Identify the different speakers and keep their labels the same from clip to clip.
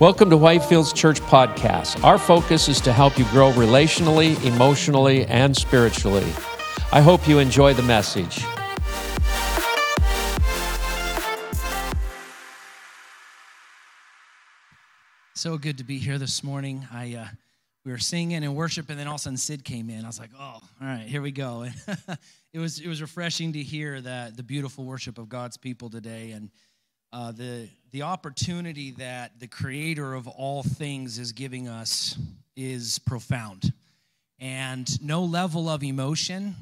Speaker 1: Welcome to Whitefields Church Podcast. Our focus is to help you grow relationally, emotionally, and spiritually. I hope you enjoy the message.
Speaker 2: So good to be here this morning. I uh, we were singing and worship, and then all of a sudden Sid came in. I was like, "Oh, all right, here we go." it was it was refreshing to hear that the beautiful worship of God's people today, and uh, the the opportunity that the Creator of all things is giving us is profound, and no level of emotion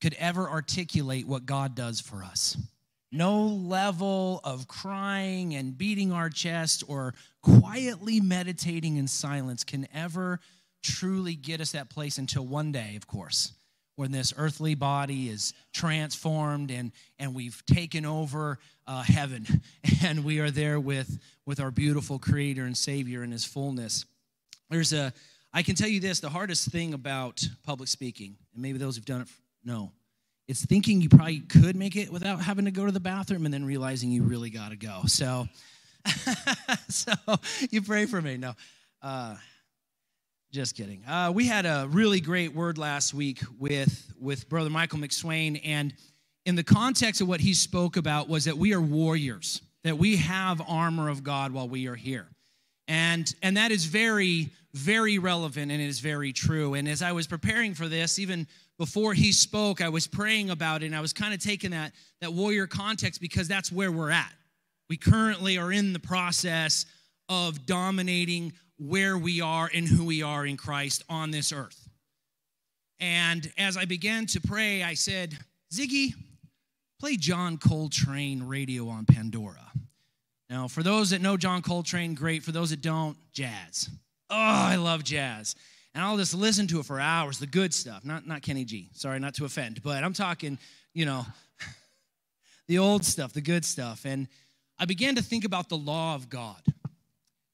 Speaker 2: could ever articulate what God does for us. No level of crying and beating our chest or quietly meditating in silence can ever truly get us that place until one day, of course, when this earthly body is transformed and, and we've taken over uh, heaven and we are there with, with our beautiful Creator and Savior in His fullness. There's a, I can tell you this the hardest thing about public speaking, and maybe those who've done it know, it's thinking you probably could make it without having to go to the bathroom and then realizing you really got to go. So, so you pray for me. No, uh, just kidding. Uh, we had a really great word last week with with Brother Michael McSwain, and in the context of what he spoke about was that we are warriors, that we have armor of God while we are here, and and that is very very relevant and it is very true. And as I was preparing for this, even before he spoke, I was praying about it and I was kind of taking that, that warrior context because that's where we're at. We currently are in the process of dominating where we are and who we are in Christ on this earth. And as I began to pray, I said, Ziggy, play John Coltrane radio on Pandora. Now, for those that know John Coltrane, great. For those that don't, jazz. Oh, I love jazz and I'll just listen to it for hours, the good stuff, not, not Kenny G. Sorry, not to offend, but I'm talking, you know, the old stuff, the good stuff. And I began to think about the law of God.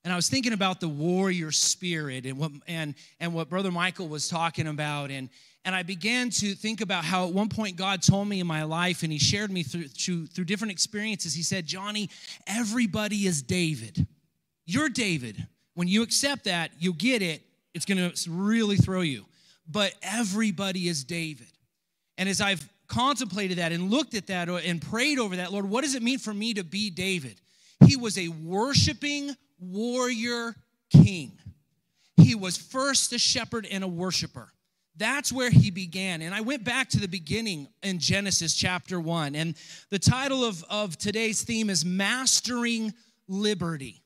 Speaker 2: And I was thinking about the warrior spirit and what, and, and what Brother Michael was talking about. And, and I began to think about how at one point God told me in my life, and He shared me through, through, through different experiences. He said, Johnny, everybody is David. You're David. When you accept that, you get it, it's going to really throw you. But everybody is David. And as I've contemplated that and looked at that and prayed over that, Lord, what does it mean for me to be David? He was a worshiping warrior king. He was first a shepherd and a worshiper. That's where he began. And I went back to the beginning in Genesis chapter 1. And the title of, of today's theme is Mastering Liberty.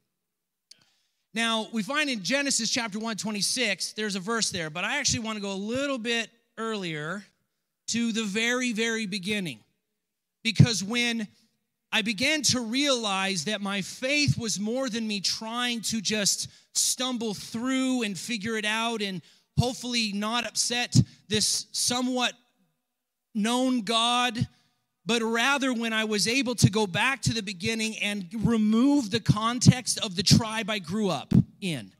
Speaker 2: Now, we find in Genesis chapter 1, 26, there's a verse there, but I actually want to go a little bit earlier to the very, very beginning. Because when I began to realize that my faith was more than me trying to just stumble through and figure it out and hopefully not upset this somewhat known God but rather when I was able to go back to the beginning and remove the context of the tribe I grew up in.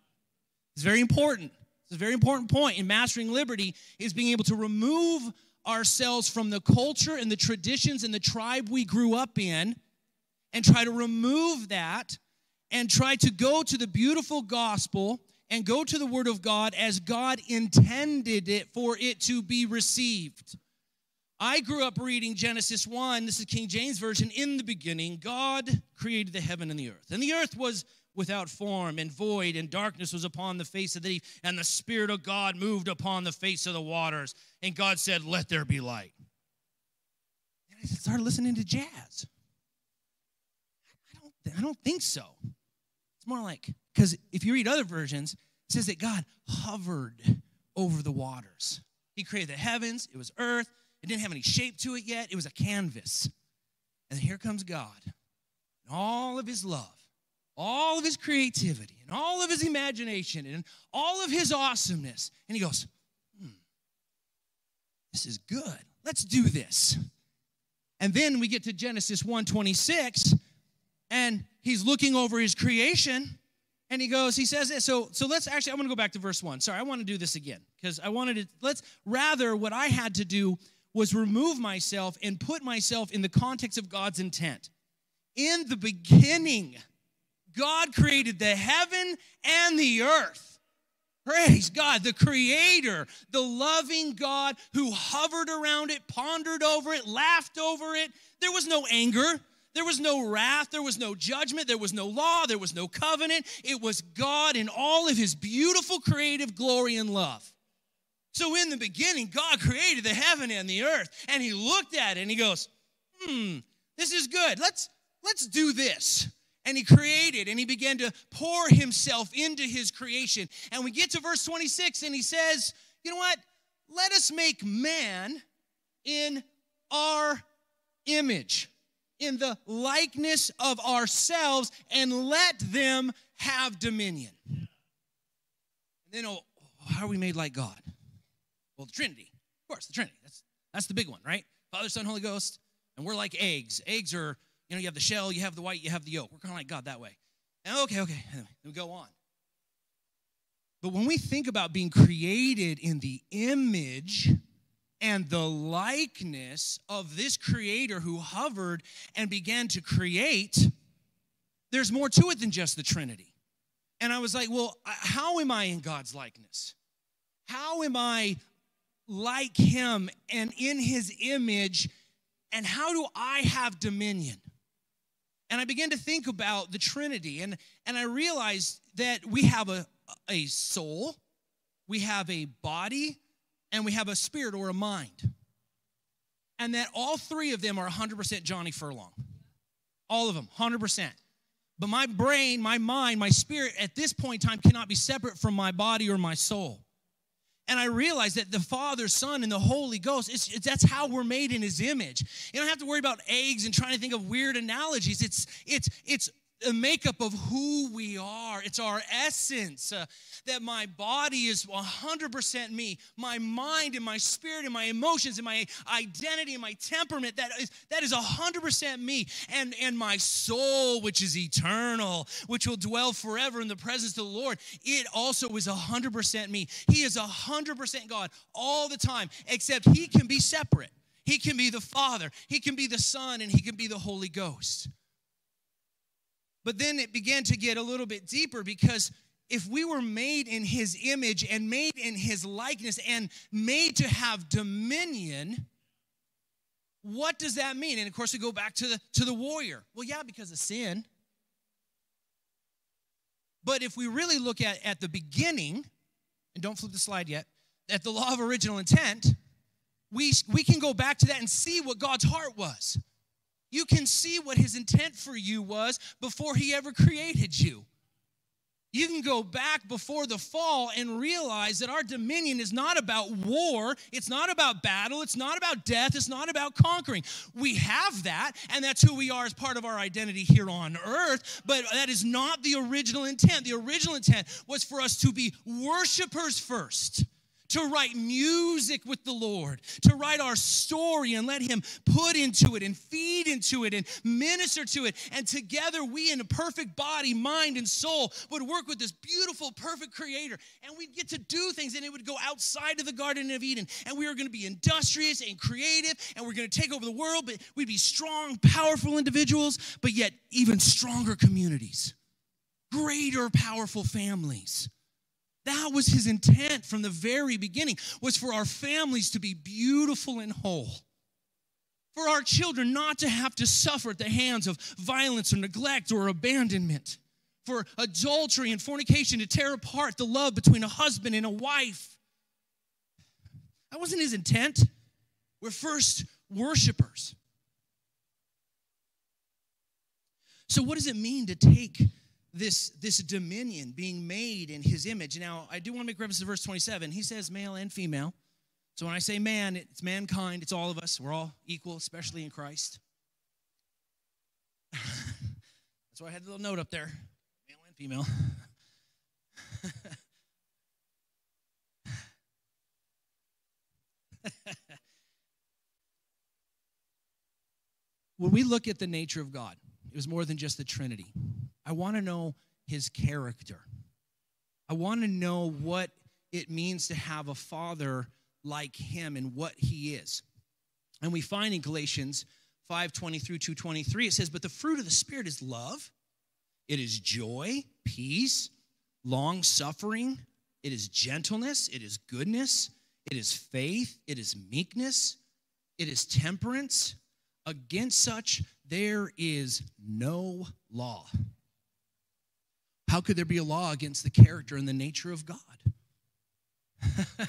Speaker 2: It's very important. It's a very important point in mastering liberty is being able to remove ourselves from the culture and the traditions and the tribe we grew up in and try to remove that and try to go to the beautiful gospel and go to the word of God as God intended it for it to be received. I grew up reading Genesis 1, this is King James Version. In the beginning, God created the heaven and the earth. And the earth was without form and void, and darkness was upon the face of the deep, and the Spirit of God moved upon the face of the waters. And God said, Let there be light. And I started listening to jazz. I don't, I don't think so. It's more like, because if you read other versions, it says that God hovered over the waters. He created the heavens, it was earth, it didn't have any shape to it yet. It was a canvas. And here comes God all of his love, all of his creativity, and all of his imagination, and all of his awesomeness. And he goes, hmm, This is good. Let's do this. And then we get to Genesis 1:26, and he's looking over his creation, and he goes, he says this. So, so let's actually, I'm gonna go back to verse one. Sorry, I want to do this again because I wanted to, let's rather what I had to do was remove myself and put myself in the context of God's intent. In the beginning, God created the heaven and the earth. Praise God, the creator, the loving God who hovered around it, pondered over it, laughed over it. There was no anger. There was no wrath, there was no judgment, there was no law, there was no covenant. It was God in all of his beautiful creative glory and love. So in the beginning, God created the heaven and the earth, and he looked at it and he goes, "Hmm, this is good. Let's let's do this." And he created and he began to pour himself into his creation. And we get to verse 26 and he says, "You know what? Let us make man in our image." in the likeness of ourselves and let them have dominion. And then, oh, how are we made like God? Well, the Trinity. Of course, the Trinity. That's, that's the big one, right? Father, Son, Holy Ghost. And we're like eggs. Eggs are, you know, you have the shell, you have the white, you have the yolk. We're kind of like God that way. And okay, okay. We go on. But when we think about being created in the image and the likeness of this creator who hovered and began to create, there's more to it than just the Trinity. And I was like, well, how am I in God's likeness? How am I like him and in his image? And how do I have dominion? And I began to think about the Trinity, and, and I realized that we have a, a soul, we have a body, and we have a spirit or a mind. And that all three of them are 100% Johnny Furlong. All of them, 100%. But my brain, my mind, my spirit at this point in time cannot be separate from my body or my soul. And I realized that the Father, Son, and the Holy Ghost, it's, it's, that's how we're made in His image. You don't have to worry about eggs and trying to think of weird analogies. It's, it's, it's a makeup of who we are. It's our essence. Uh, that my body is 100% me. My mind and my spirit and my emotions and my identity and my temperament, that is, that is 100% me. And, and my soul, which is eternal, which will dwell forever in the presence of the Lord, it also is 100% me. He is 100% God all the time, except He can be separate. He can be the Father, He can be the Son, and He can be the Holy Ghost. But then it began to get a little bit deeper because if we were made in his image and made in his likeness and made to have dominion, what does that mean? And of course, we go back to the, to the warrior. Well, yeah, because of sin. But if we really look at, at the beginning, and don't flip the slide yet, at the law of original intent, we, we can go back to that and see what God's heart was. You can see what his intent for you was before he ever created you. You can go back before the fall and realize that our dominion is not about war, it's not about battle, it's not about death, it's not about conquering. We have that, and that's who we are as part of our identity here on earth, but that is not the original intent. The original intent was for us to be worshipers first to write music with the Lord, to write our story and let Him put into it and feed into it and minister to it. And together, we in a perfect body, mind, and soul would work with this beautiful, perfect Creator. And we'd get to do things, and it would go outside of the Garden of Eden. And we are going to be industrious and creative, and we're going to take over the world, but we'd be strong, powerful individuals, but yet even stronger communities, greater, powerful families. That was his intent from the very beginning was for our families to be beautiful and whole. For our children not to have to suffer at the hands of violence or neglect or abandonment. For adultery and fornication to tear apart the love between a husband and a wife. That wasn't his intent. We're first worshipers. So, what does it mean to take this, this dominion being made in his image. Now, I do want to make reference to verse 27. He says male and female. So when I say man, it's mankind, it's all of us. We're all equal, especially in Christ. That's why I had a little note up there male and female. when we look at the nature of God, it was more than just the Trinity. I want to know his character. I want to know what it means to have a father like him and what he is. And we find in Galatians 5:20 through 2:23 it says, "But the fruit of the spirit is love, it is joy, peace, long suffering, it is gentleness, it is goodness, it is faith, it is meekness, it is temperance. Against such, there is no law. How could there be a law against the character and the nature of God?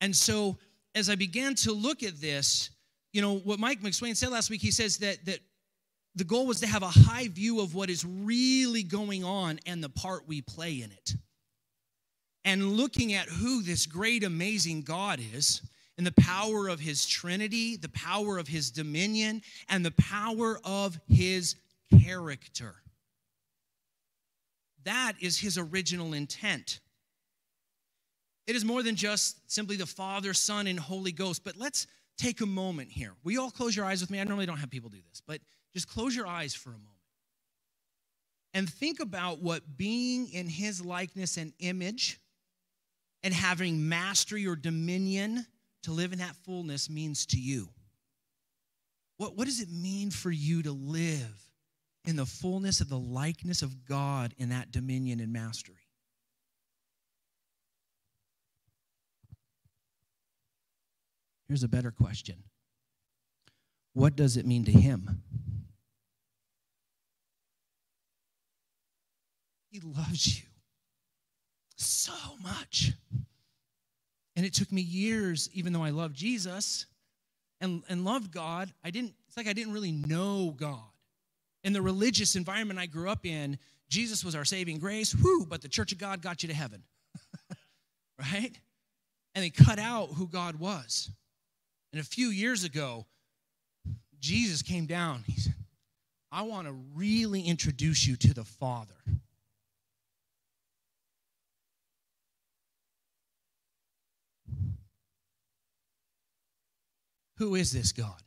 Speaker 2: and so, as I began to look at this, you know, what Mike McSwain said last week, he says that, that the goal was to have a high view of what is really going on and the part we play in it. And looking at who this great, amazing God is, and the power of his Trinity, the power of his dominion, and the power of his character. That is his original intent. It is more than just simply the Father, Son, and Holy Ghost. But let's take a moment here. We all close your eyes with me? I normally don't have people do this, but just close your eyes for a moment. And think about what being in his likeness and image and having mastery or dominion to live in that fullness means to you. What, what does it mean for you to live in the fullness of the likeness of God in that dominion and mastery? Here's a better question What does it mean to him? He loves you so much. And it took me years, even though I love Jesus and, and loved God, I didn't, it's like I didn't really know God. In the religious environment I grew up in, Jesus was our saving grace, whoo, but the church of God got you to heaven. right? And they cut out who God was. And a few years ago, Jesus came down. He said, I want to really introduce you to the Father. Who is this God?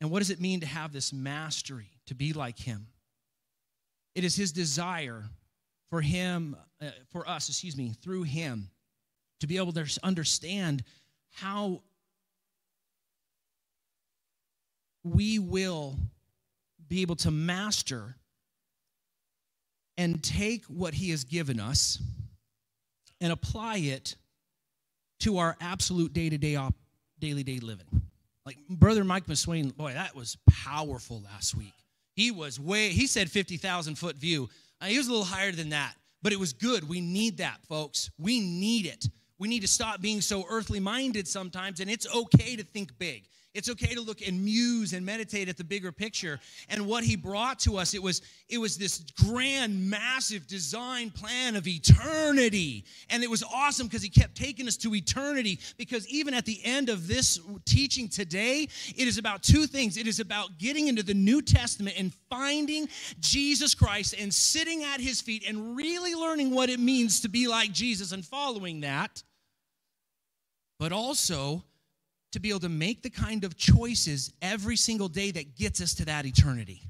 Speaker 2: And what does it mean to have this mastery, to be like Him? It is His desire for Him, uh, for us, excuse me, through Him, to be able to understand how we will be able to master and take what He has given us and apply it to our absolute day to day, daily day living. Like Brother Mike McSwain, boy, that was powerful last week. He was way, he said 50,000 foot view. Uh, he was a little higher than that, but it was good. We need that, folks. We need it. We need to stop being so earthly minded sometimes, and it's okay to think big. It's okay to look and muse and meditate at the bigger picture. And what he brought to us, it was it was this grand, massive design plan of eternity. And it was awesome because he kept taking us to eternity. Because even at the end of this teaching today, it is about two things. It is about getting into the New Testament and finding Jesus Christ and sitting at his feet and really learning what it means to be like Jesus and following that. But also to be able to make the kind of choices every single day that gets us to that eternity.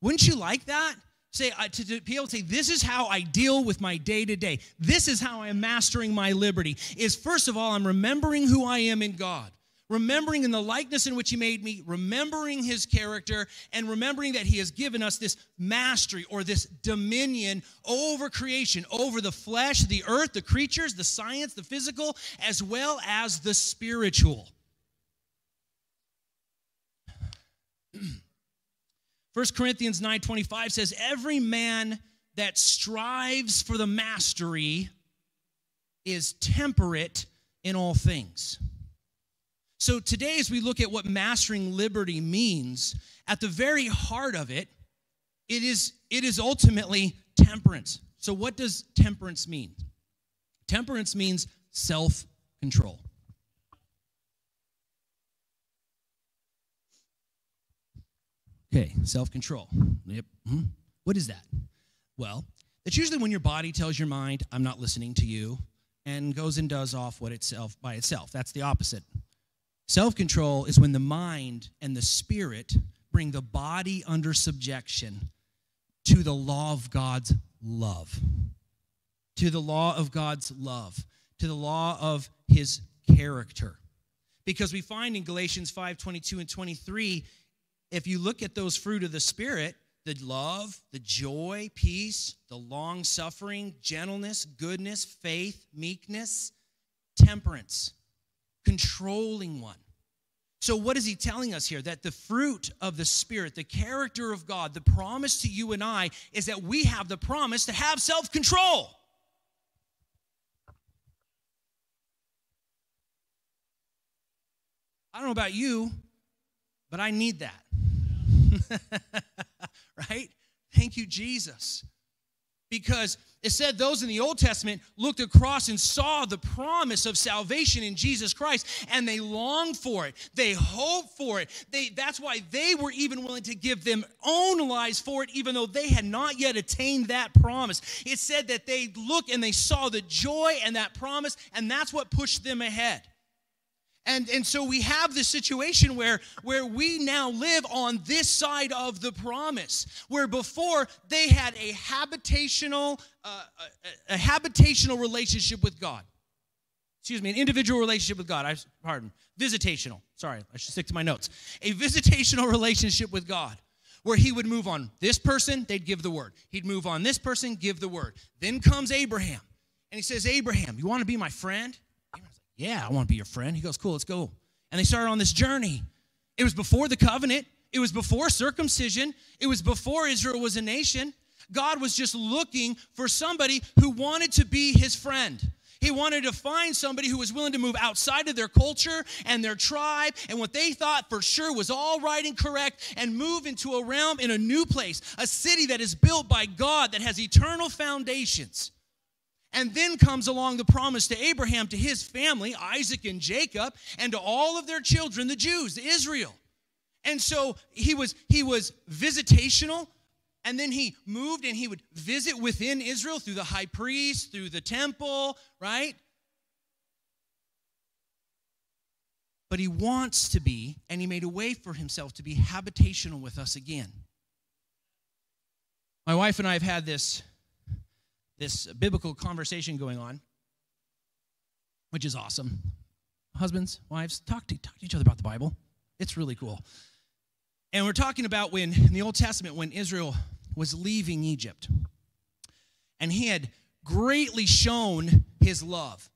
Speaker 2: Wouldn't you like that? Say, uh, to, to be able to say, this is how I deal with my day to day. This is how I am mastering my liberty. Is first of all, I'm remembering who I am in God remembering in the likeness in which he made me, remembering his character, and remembering that he has given us this mastery or this dominion over creation, over the flesh, the earth, the creatures, the science, the physical, as well as the spiritual. 1 Corinthians 9:25 says every man that strives for the mastery is temperate in all things. So today, as we look at what mastering liberty means, at the very heart of it, it is, it is ultimately temperance. So, what does temperance mean? Temperance means self control. Okay, self control. Yep. Mm-hmm. What is that? Well, it's usually when your body tells your mind, I'm not listening to you, and goes and does off what itself by itself. That's the opposite. Self control is when the mind and the spirit bring the body under subjection to the law of God's love, to the law of God's love, to the law of his character. Because we find in Galatians 5 22 and 23, if you look at those fruit of the Spirit, the love, the joy, peace, the long suffering, gentleness, goodness, faith, meekness, temperance, controlling one. So, what is he telling us here? That the fruit of the Spirit, the character of God, the promise to you and I is that we have the promise to have self control. I don't know about you, but I need that. right? Thank you, Jesus. Because it said those in the Old Testament looked across and saw the promise of salvation in Jesus Christ and they longed for it. They hoped for it. They, that's why they were even willing to give them own lives for it, even though they had not yet attained that promise. It said that they looked and they saw the joy and that promise, and that's what pushed them ahead. And, and so we have this situation where, where we now live on this side of the promise, where before they had a habitational, uh, a, a, habitational relationship with God. Excuse me, an individual relationship with God. I pardon, visitational. Sorry, I should stick to my notes. A visitational relationship with God where he would move on this person, they'd give the word. He'd move on this person, give the word. Then comes Abraham, and he says, Abraham, you want to be my friend? Yeah, I want to be your friend. He goes, Cool, let's go. And they started on this journey. It was before the covenant, it was before circumcision, it was before Israel was a nation. God was just looking for somebody who wanted to be his friend. He wanted to find somebody who was willing to move outside of their culture and their tribe and what they thought for sure was all right and correct and move into a realm in a new place, a city that is built by God that has eternal foundations. And then comes along the promise to Abraham, to his family, Isaac and Jacob, and to all of their children, the Jews, Israel. And so he was he was visitational, and then he moved and he would visit within Israel through the high priest, through the temple, right? But he wants to be, and he made a way for himself to be habitational with us again. My wife and I have had this this biblical conversation going on, which is awesome. Husbands, wives, talk to, talk to each other about the Bible. It's really cool. And we're talking about when, in the Old Testament, when Israel was leaving Egypt, and he had greatly shown his love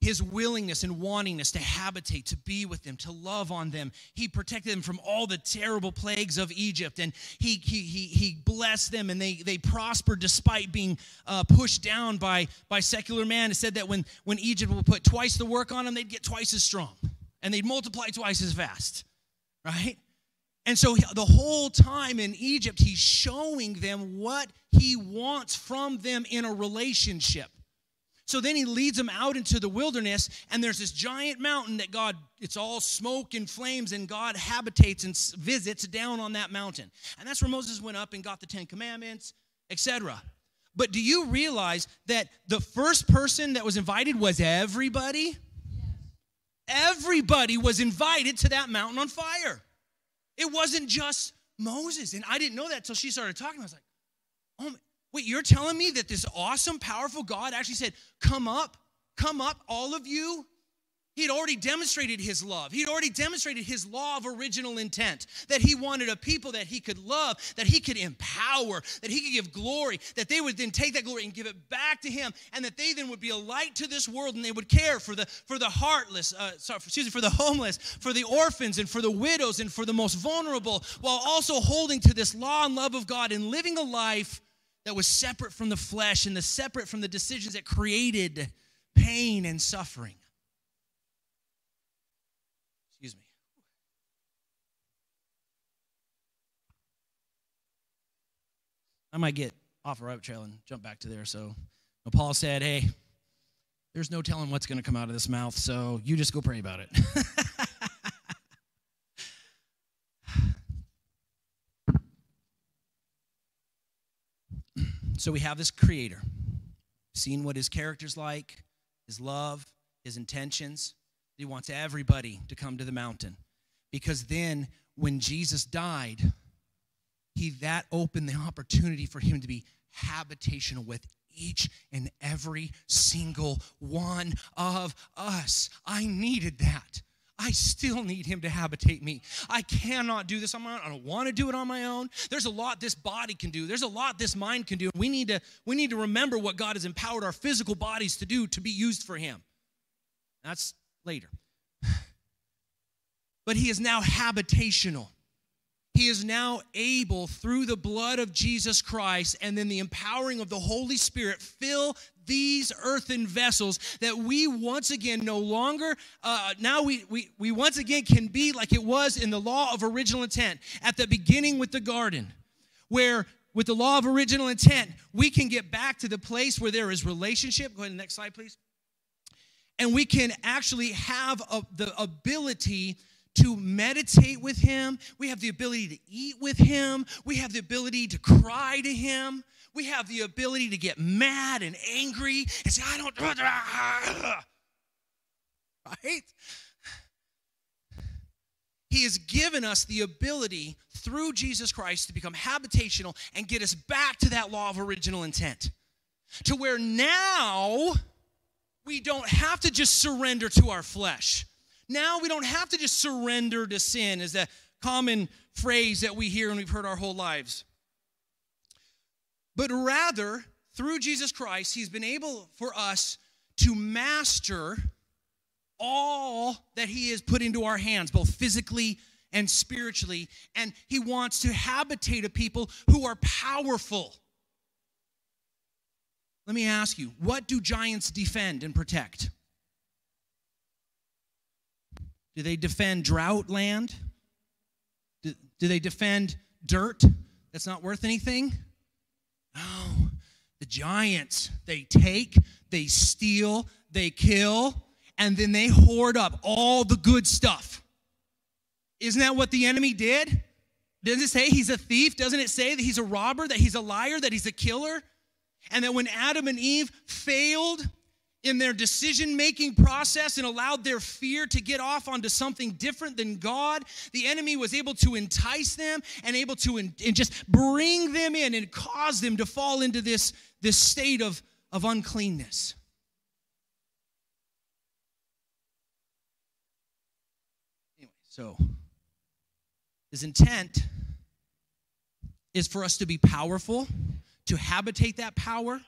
Speaker 2: his willingness and wantingness to habitate, to be with them, to love on them. He protected them from all the terrible plagues of Egypt, and he, he, he, he blessed them, and they, they prospered despite being uh, pushed down by, by secular man. It said that when, when Egypt would put twice the work on them, they'd get twice as strong, and they'd multiply twice as fast, right? And so the whole time in Egypt, he's showing them what he wants from them in a relationship. So then he leads them out into the wilderness, and there's this giant mountain that God, it's all smoke and flames, and God habitates and visits down on that mountain. And that's where Moses went up and got the Ten Commandments, etc. But do you realize that the first person that was invited was everybody? Everybody was invited to that mountain on fire. It wasn't just Moses. And I didn't know that until she started talking. I was like, Wait, you're telling me that this awesome, powerful God actually said, Come up, come up, all of you? He had already demonstrated his love. He had already demonstrated his law of original intent that he wanted a people that he could love, that he could empower, that he could give glory, that they would then take that glory and give it back to him, and that they then would be a light to this world and they would care for the for the heartless, uh, sorry, excuse me, for the homeless, for the orphans, and for the widows, and for the most vulnerable, while also holding to this law and love of God and living a life that was separate from the flesh and the separate from the decisions that created pain and suffering. Excuse me. I might get off a rabbit trail and jump back to there. So Paul said, Hey, there's no telling what's going to come out of this mouth, so you just go pray about it. So we have this creator, seeing what his character's like, his love, his intentions. He wants everybody to come to the mountain. Because then when Jesus died, he that opened the opportunity for him to be habitational with each and every single one of us. I needed that. I still need him to habitate me. I cannot do this on my own. I don't want to do it on my own. There's a lot this body can do. There's a lot this mind can do. We need to we need to remember what God has empowered our physical bodies to do to be used for him. That's later. But he is now habitational. He is now able, through the blood of Jesus Christ and then the empowering of the Holy Spirit, fill these earthen vessels that we once again no longer, uh, now we, we, we once again can be like it was in the law of original intent at the beginning with the garden, where with the law of original intent, we can get back to the place where there is relationship. Go ahead, next slide, please. And we can actually have a, the ability to meditate with Him. We have the ability to eat with Him. We have the ability to cry to Him. We have the ability to get mad and angry and say, I don't. Right? He has given us the ability through Jesus Christ to become habitational and get us back to that law of original intent. To where now we don't have to just surrender to our flesh. Now we don't have to just surrender to sin, is a common phrase that we hear and we've heard our whole lives. But rather, through Jesus Christ, He's been able for us to master all that He has put into our hands, both physically and spiritually. And He wants to habitate a people who are powerful. Let me ask you, what do giants defend and protect? Do they defend drought land? Do, do they defend dirt that's not worth anything? No. The giants, they take, they steal, they kill, and then they hoard up all the good stuff. Isn't that what the enemy did? Doesn't it say he's a thief? Doesn't it say that he's a robber, that he's a liar, that he's a killer? And that when Adam and Eve failed in their decision making process and allowed their fear to get off onto something different than God, the enemy was able to entice them and able to and just bring them in and cause them to fall into this, this state of, of uncleanness. Anyway, so his intent is for us to be powerful, to habitate that power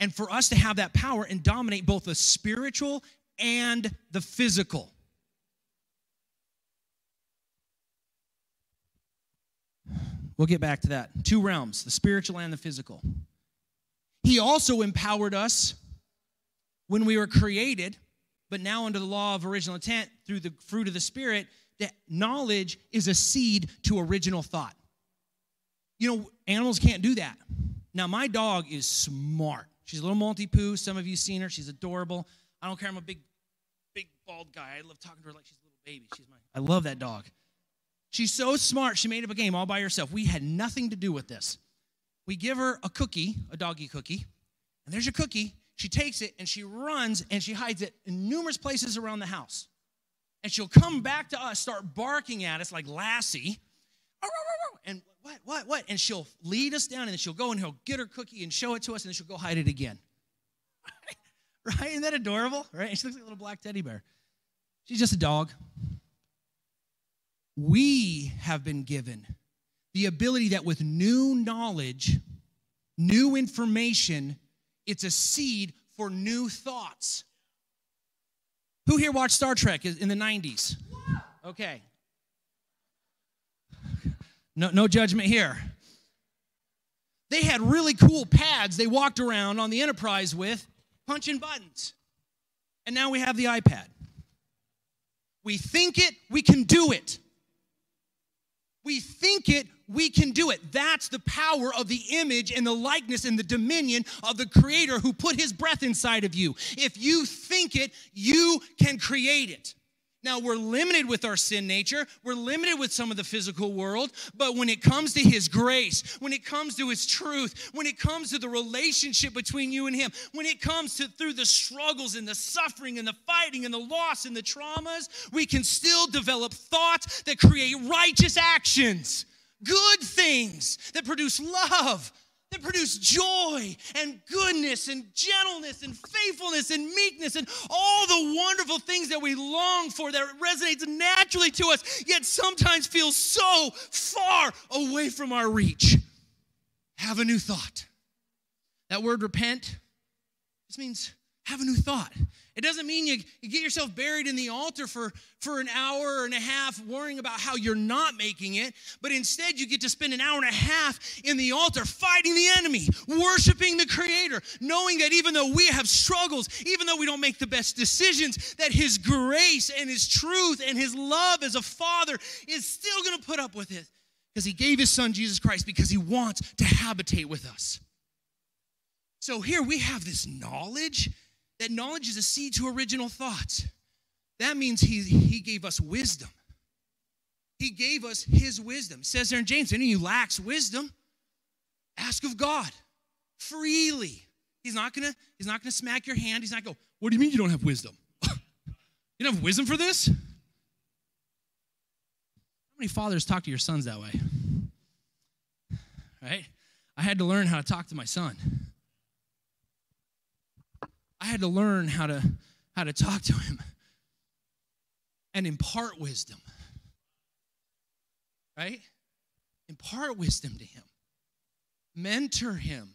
Speaker 2: and for us to have that power and dominate both the spiritual and the physical. We'll get back to that. Two realms, the spiritual and the physical. He also empowered us when we were created, but now under the law of original intent through the fruit of the Spirit, that knowledge is a seed to original thought. You know, animals can't do that. Now, my dog is smart. She's a little Maltipoo. Some of you seen her. She's adorable. I don't care. I'm a big, big bald guy. I love talking to her like she's a little baby. She's my. I love that dog. She's so smart. She made up a game all by herself. We had nothing to do with this. We give her a cookie, a doggy cookie, and there's your cookie. She takes it and she runs and she hides it in numerous places around the house. And she'll come back to us, start barking at us like Lassie, and what, what, what? And she'll lead us down and then she'll go and he'll get her cookie and show it to us and then she'll go hide it again. right? Isn't that adorable? Right? And she looks like a little black teddy bear. She's just a dog. We have been given the ability that with new knowledge, new information, it's a seed for new thoughts. Who here watched Star Trek in the 90s? Okay. No, no judgment here. They had really cool pads they walked around on the Enterprise with, punching buttons. And now we have the iPad. We think it, we can do it. We think it, we can do it. That's the power of the image and the likeness and the dominion of the Creator who put His breath inside of you. If you think it, you can create it. Now, we're limited with our sin nature. We're limited with some of the physical world. But when it comes to His grace, when it comes to His truth, when it comes to the relationship between you and Him, when it comes to through the struggles and the suffering and the fighting and the loss and the traumas, we can still develop thoughts that create righteous actions, good things that produce love, that produce joy and goodness and gentleness and faithfulness and meekness and all the wonderful things that we long for that resonates naturally to us, yet sometimes feels so far away from our reach. Have a new thought. That word repent just means have a new thought. It doesn't mean you, you get yourself buried in the altar for, for an hour and a half worrying about how you're not making it, but instead you get to spend an hour and a half in the altar fighting the enemy, worshiping the Creator, knowing that even though we have struggles, even though we don't make the best decisions, that His grace and His truth and His love as a Father is still going to put up with it because He gave His Son Jesus Christ because He wants to habitate with us. So here we have this knowledge that knowledge is a seed to original thoughts. That means he, he gave us wisdom. He gave us his wisdom. It says there in James, any of you lacks wisdom, ask of God freely. He's not gonna, he's not gonna smack your hand. He's not go, what do you mean you don't have wisdom? you don't have wisdom for this? How many fathers talk to your sons that way? Right? I had to learn how to talk to my son. I had to learn how to how to talk to him and impart wisdom. Right? Impart wisdom to him. Mentor him.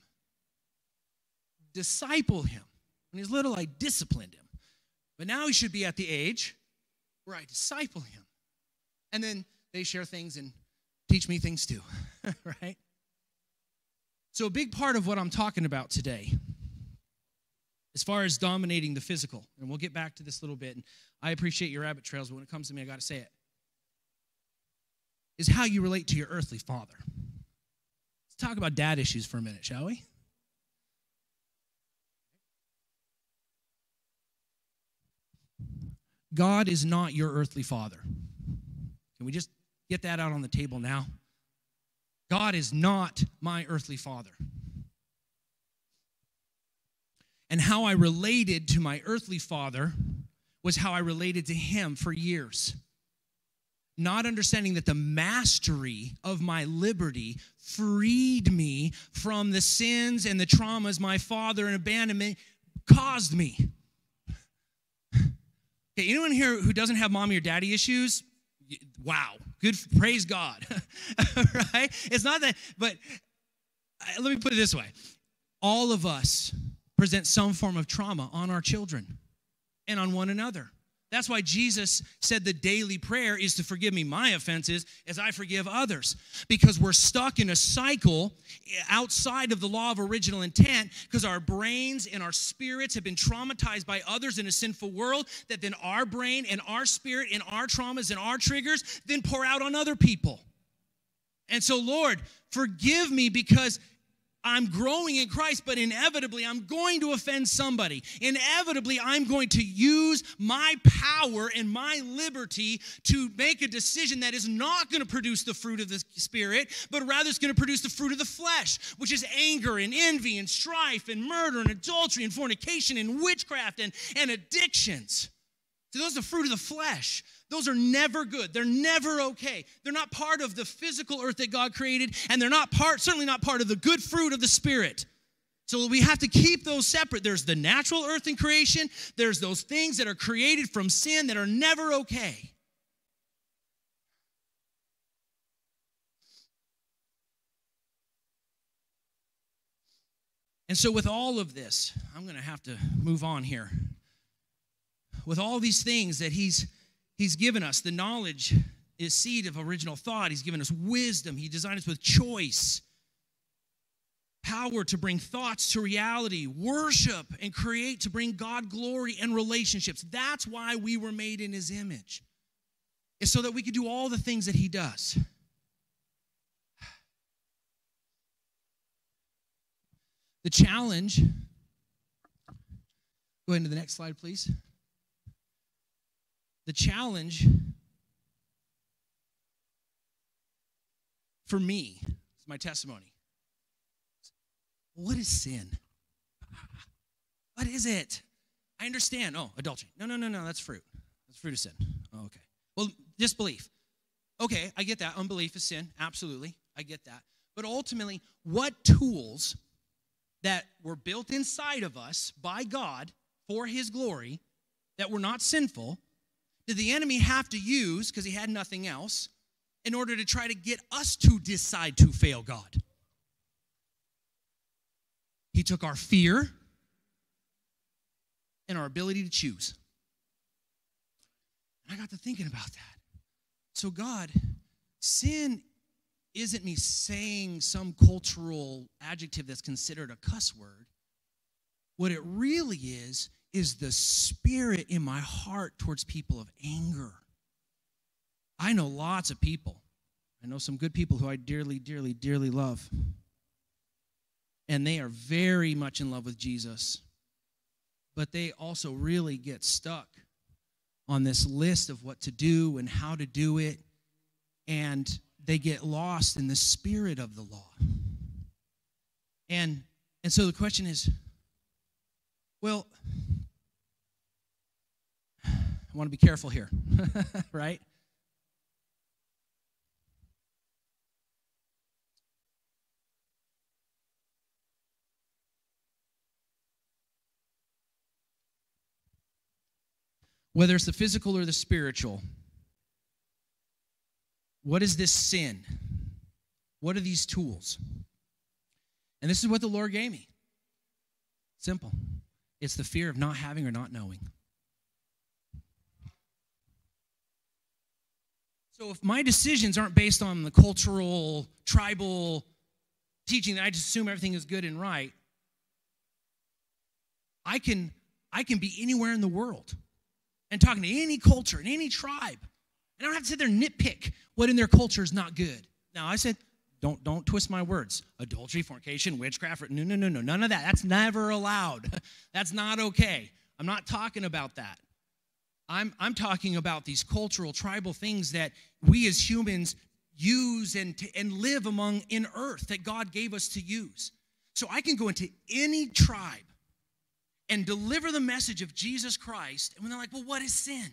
Speaker 2: Disciple him. When he's little, I disciplined him. But now he should be at the age where I disciple him. And then they share things and teach me things too. right? So, a big part of what I'm talking about today as far as dominating the physical, and we'll get back to this a little bit, and I appreciate your rabbit trails, but when it comes to me, I got to say it, is how you relate to your earthly father. Let's talk about dad issues for a minute, shall we? God is not your earthly father. Can we just get that out on the table now? God is not my earthly father and how I related to my earthly father was how I related to him for years. Not understanding that the mastery of my liberty freed me from the sins and the traumas my father and abandonment caused me. Okay, anyone here who doesn't have mommy or daddy issues? Wow, good, praise God. right? It's not that, but uh, let me put it this way all of us present some form of trauma on our children and on one another. That's why Jesus said the daily prayer is to forgive me my offenses as I forgive others. Because we're stuck in a cycle outside of the law of original intent because our brains and our spirits have been traumatized by others in a sinful world that then our brain and our spirit and our traumas and our triggers then pour out on other people. And so, Lord, forgive me because I'm growing in Christ, but inevitably I'm going to offend somebody. Inevitably, I'm going to use my power and my liberty to make a decision that is not going to produce the fruit of the Spirit, but rather it's going to produce the fruit of the flesh, which is anger and envy and strife and murder and adultery and fornication and witchcraft and, and addictions. So, those are the fruit of the flesh. Those are never good. They're never okay. They're not part of the physical earth that God created, and they're not part, certainly not part of the good fruit of the Spirit. So we have to keep those separate. There's the natural earth in creation, there's those things that are created from sin that are never okay. And so, with all of this, I'm going to have to move on here. With all these things that He's He's given us the knowledge is seed of original thought. He's given us wisdom. He designed us with choice, power to bring thoughts to reality, worship and create to bring God glory and relationships. That's why we were made in His image, is so that we could do all the things that He does. The challenge, go ahead to the next slide, please the challenge for me, it's my testimony. What is sin? What is it? I understand. Oh, adultery. No, no, no, no, that's fruit. That's fruit of sin. Oh, okay. Well, disbelief. Okay, I get that. Unbelief is sin. Absolutely. I get that. but ultimately, what tools that were built inside of us by God for His glory that were not sinful did the enemy have to use because he had nothing else in order to try to get us to decide to fail God? He took our fear and our ability to choose. And I got to thinking about that. So, God, sin isn't me saying some cultural adjective that's considered a cuss word. What it really is, is the spirit in my heart towards people of anger. I know lots of people. I know some good people who I dearly, dearly, dearly love. And they are very much in love with Jesus. But they also really get stuck on this list of what to do and how to do it. And they get lost in the spirit of the law. And, and so the question is well, I want to be careful here, right? Whether it's the physical or the spiritual, what is this sin? What are these tools? And this is what the Lord gave me. Simple. It's the fear of not having or not knowing. So if my decisions aren't based on the cultural, tribal teaching that I just assume everything is good and right, I can I can be anywhere in the world and talking to any culture and any tribe And I don't have to sit there and nitpick what in their culture is not good. Now, I said, don't, don't twist my words. Adultery, fornication, witchcraft, no, no, no, no, none of that. That's never allowed. That's not okay. I'm not talking about that. I'm, I'm talking about these cultural, tribal things that we as humans use and, and live among in earth that God gave us to use. So I can go into any tribe and deliver the message of Jesus Christ. And when they're like, well, what is sin?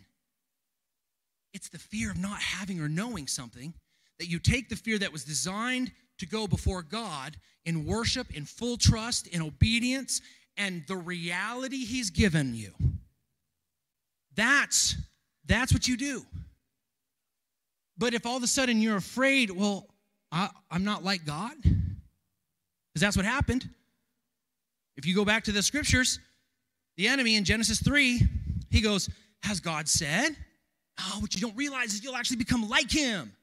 Speaker 2: It's the fear of not having or knowing something that you take the fear that was designed to go before God in worship, in full trust, in obedience, and the reality He's given you. That's that's what you do. But if all of a sudden you're afraid, well, I, am not like God, because that's what happened. If you go back to the scriptures, the enemy in Genesis 3, he goes, Has God said? Oh, what you don't realize is you'll actually become like him.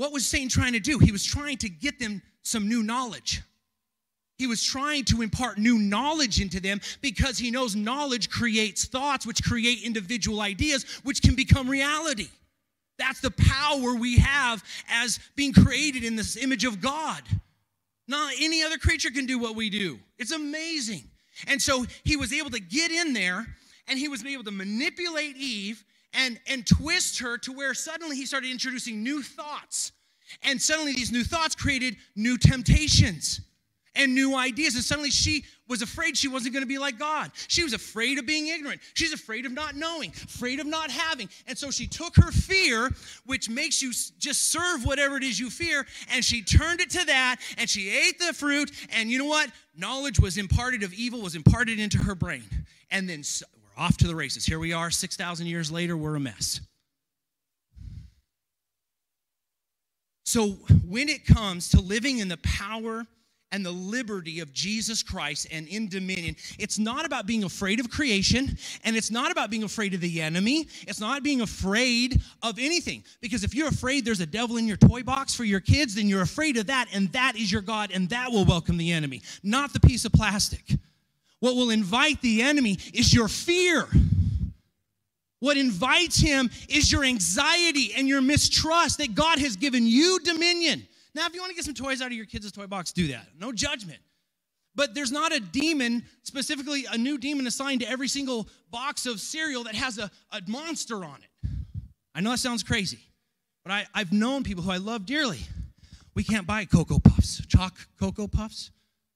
Speaker 2: What was Satan trying to do? He was trying to get them some new knowledge. He was trying to impart new knowledge into them because he knows knowledge creates thoughts, which create individual ideas, which can become reality. That's the power we have as being created in this image of God. Not any other creature can do what we do. It's amazing. And so he was able to get in there and he was able to manipulate Eve and, and twist her to where suddenly he started introducing new thoughts. And suddenly these new thoughts created new temptations and new ideas. And suddenly she was afraid she wasn't going to be like God. She was afraid of being ignorant. She's afraid of not knowing, afraid of not having. And so she took her fear, which makes you just serve whatever it is you fear, and she turned it to that, and she ate the fruit. And you know what? Knowledge was imparted of evil, was imparted into her brain. And then off to the races. Here we are, 6,000 years later, we're a mess. So, when it comes to living in the power and the liberty of Jesus Christ and in dominion, it's not about being afraid of creation and it's not about being afraid of the enemy. It's not being afraid of anything. Because if you're afraid there's a devil in your toy box for your kids, then you're afraid of that and that is your God and that will welcome the enemy, not the piece of plastic. What will invite the enemy is your fear. What invites him is your anxiety and your mistrust that God has given you dominion. Now, if you want to get some toys out of your kids' toy box, do that. No judgment. But there's not a demon, specifically a new demon assigned to every single box of cereal that has a, a monster on it. I know that sounds crazy, but I, I've known people who I love dearly. We can't buy Cocoa Puffs, chalk Cocoa Puffs.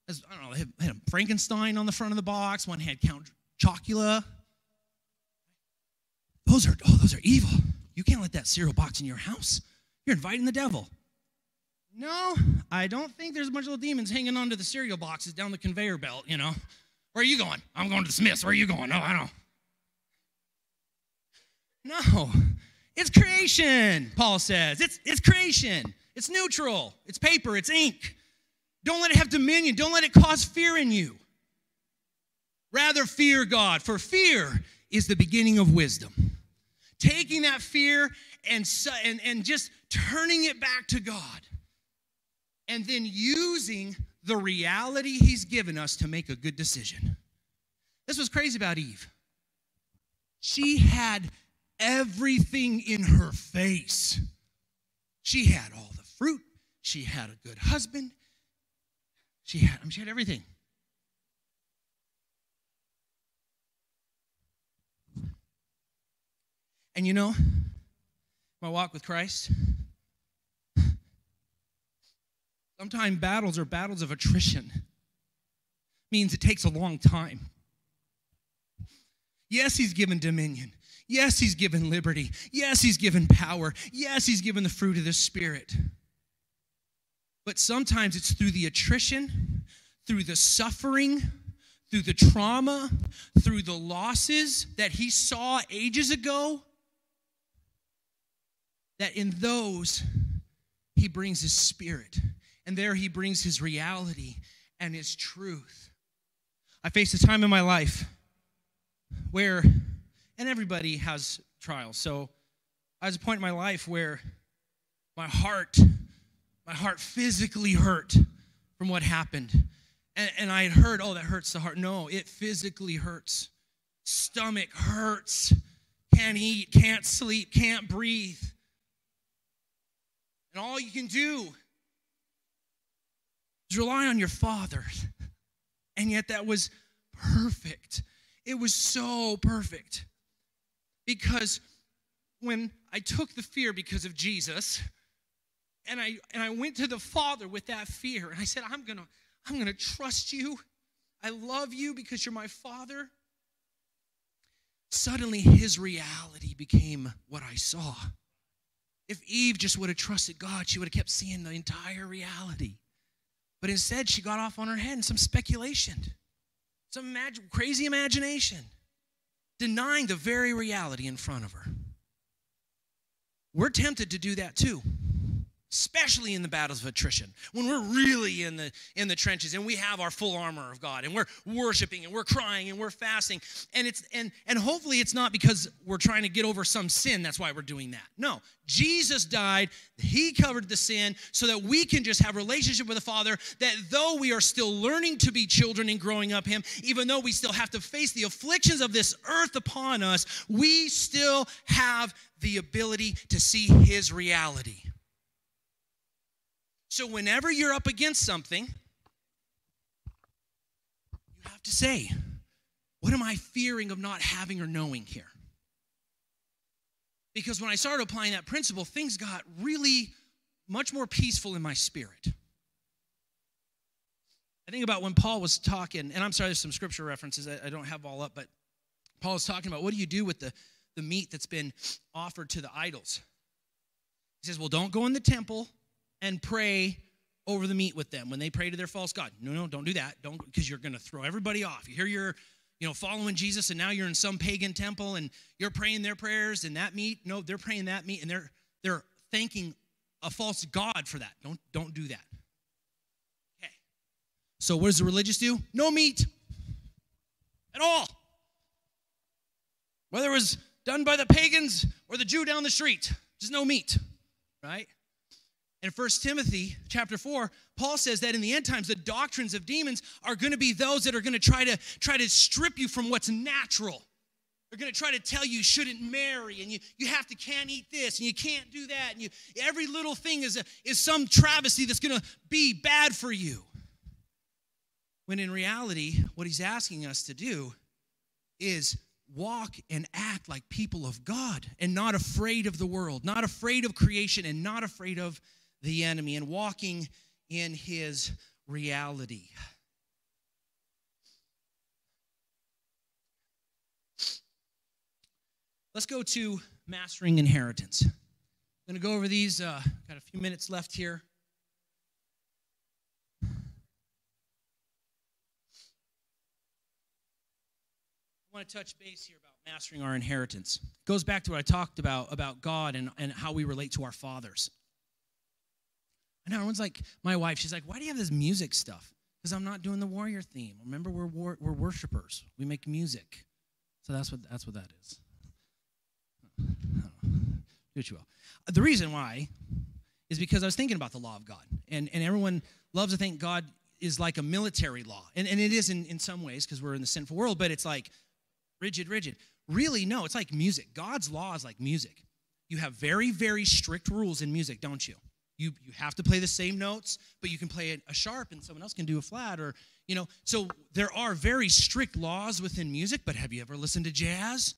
Speaker 2: I don't know, they had a Frankenstein on the front of the box. One had Count Chocula. Those are, oh, those are evil. You can't let that cereal box in your house. You're inviting the devil. No, I don't think there's a bunch of little demons hanging onto the cereal boxes down the conveyor belt, you know. Where are you going? I'm going to the Smiths. Where are you going? No, I don't. No, it's creation, Paul says. It's, it's creation. It's neutral. It's paper. It's ink. Don't let it have dominion. Don't let it cause fear in you. Rather, fear God, for fear is the beginning of wisdom. Taking that fear and, and, and just turning it back to God, and then using the reality He's given us to make a good decision. This was crazy about Eve. She had everything in her face. She had all the fruit, she had a good husband, she had, I mean, she had everything. And you know, my walk with Christ, sometimes battles are battles of attrition. Means it takes a long time. Yes, he's given dominion. Yes, he's given liberty. Yes, he's given power. Yes, he's given the fruit of the Spirit. But sometimes it's through the attrition, through the suffering, through the trauma, through the losses that he saw ages ago that in those he brings his spirit and there he brings his reality and his truth. I faced a time in my life where, and everybody has trials. So I was a point in my life where my heart, my heart physically hurt from what happened. And, and I had heard, oh, that hurts the heart. No, it physically hurts. Stomach hurts. Can't eat, can't sleep, can't breathe. And all you can do is rely on your Father. And yet that was perfect. It was so perfect. Because when I took the fear because of Jesus, and I and I went to the Father with that fear, and I said, I'm gonna, I'm gonna trust you. I love you because you're my father. Suddenly his reality became what I saw. If Eve just would have trusted God, she would have kept seeing the entire reality. But instead, she got off on her head in some speculation, some crazy imagination, denying the very reality in front of her. We're tempted to do that too especially in the battles of attrition when we're really in the in the trenches and we have our full armor of god and we're worshiping and we're crying and we're fasting. And it's and and hopefully it's not because we're trying to get over some sin that's why we're doing that. No jesus died. He covered the sin so that we can just have relationship with the father that though we are still learning to be children and growing up him even though we still have to face the afflictions of this earth upon us we still have the ability to see his reality so, whenever you're up against something, you have to say, What am I fearing of not having or knowing here? Because when I started applying that principle, things got really much more peaceful in my spirit. I think about when Paul was talking, and I'm sorry, there's some scripture references I, don't have all up, but Paul was talking about what do you do with the, the meat that's been offered to the idols? He says, Well, don't go in the temple and pray over the meat with them when they pray to their false god. No, no, don't do that. Don't because you're going to throw everybody off. You hear you're, you know, following Jesus and now you're in some pagan temple and you're praying their prayers and that meat, no, they're praying that meat and they're they're thanking a false god for that. Don't don't do that. Okay. So what does the religious do? No meat at all. Whether it was done by the pagans or the Jew down the street, just no meat, right? In 1 Timothy chapter 4, Paul says that in the end times, the doctrines of demons are going to be those that are going to try to try to strip you from what's natural. They're going to try to tell you you shouldn't marry and you, you have to can't eat this and you can't do that. And you, every little thing is, a, is some travesty that's going to be bad for you. When in reality, what he's asking us to do is walk and act like people of God and not afraid of the world, not afraid of creation, and not afraid of the enemy and walking in his reality. Let's go to mastering inheritance. I'm going to go over these. Uh, got a few minutes left here. I want to touch base here about mastering our inheritance. It goes back to what I talked about about God and, and how we relate to our fathers. I know everyone's like, my wife, she's like, why do you have this music stuff? Because I'm not doing the warrior theme. Remember, we're, war, we're worshipers. We make music. So that's what, that's what that is. Do what you will. The reason why is because I was thinking about the law of God. And, and everyone loves to think God is like a military law. And, and it is in, in some ways because we're in the sinful world, but it's like rigid, rigid. Really, no, it's like music. God's law is like music. You have very, very strict rules in music, don't you? You, you have to play the same notes, but you can play a sharp and someone else can do a flat or, you know. So there are very strict laws within music, but have you ever listened to jazz?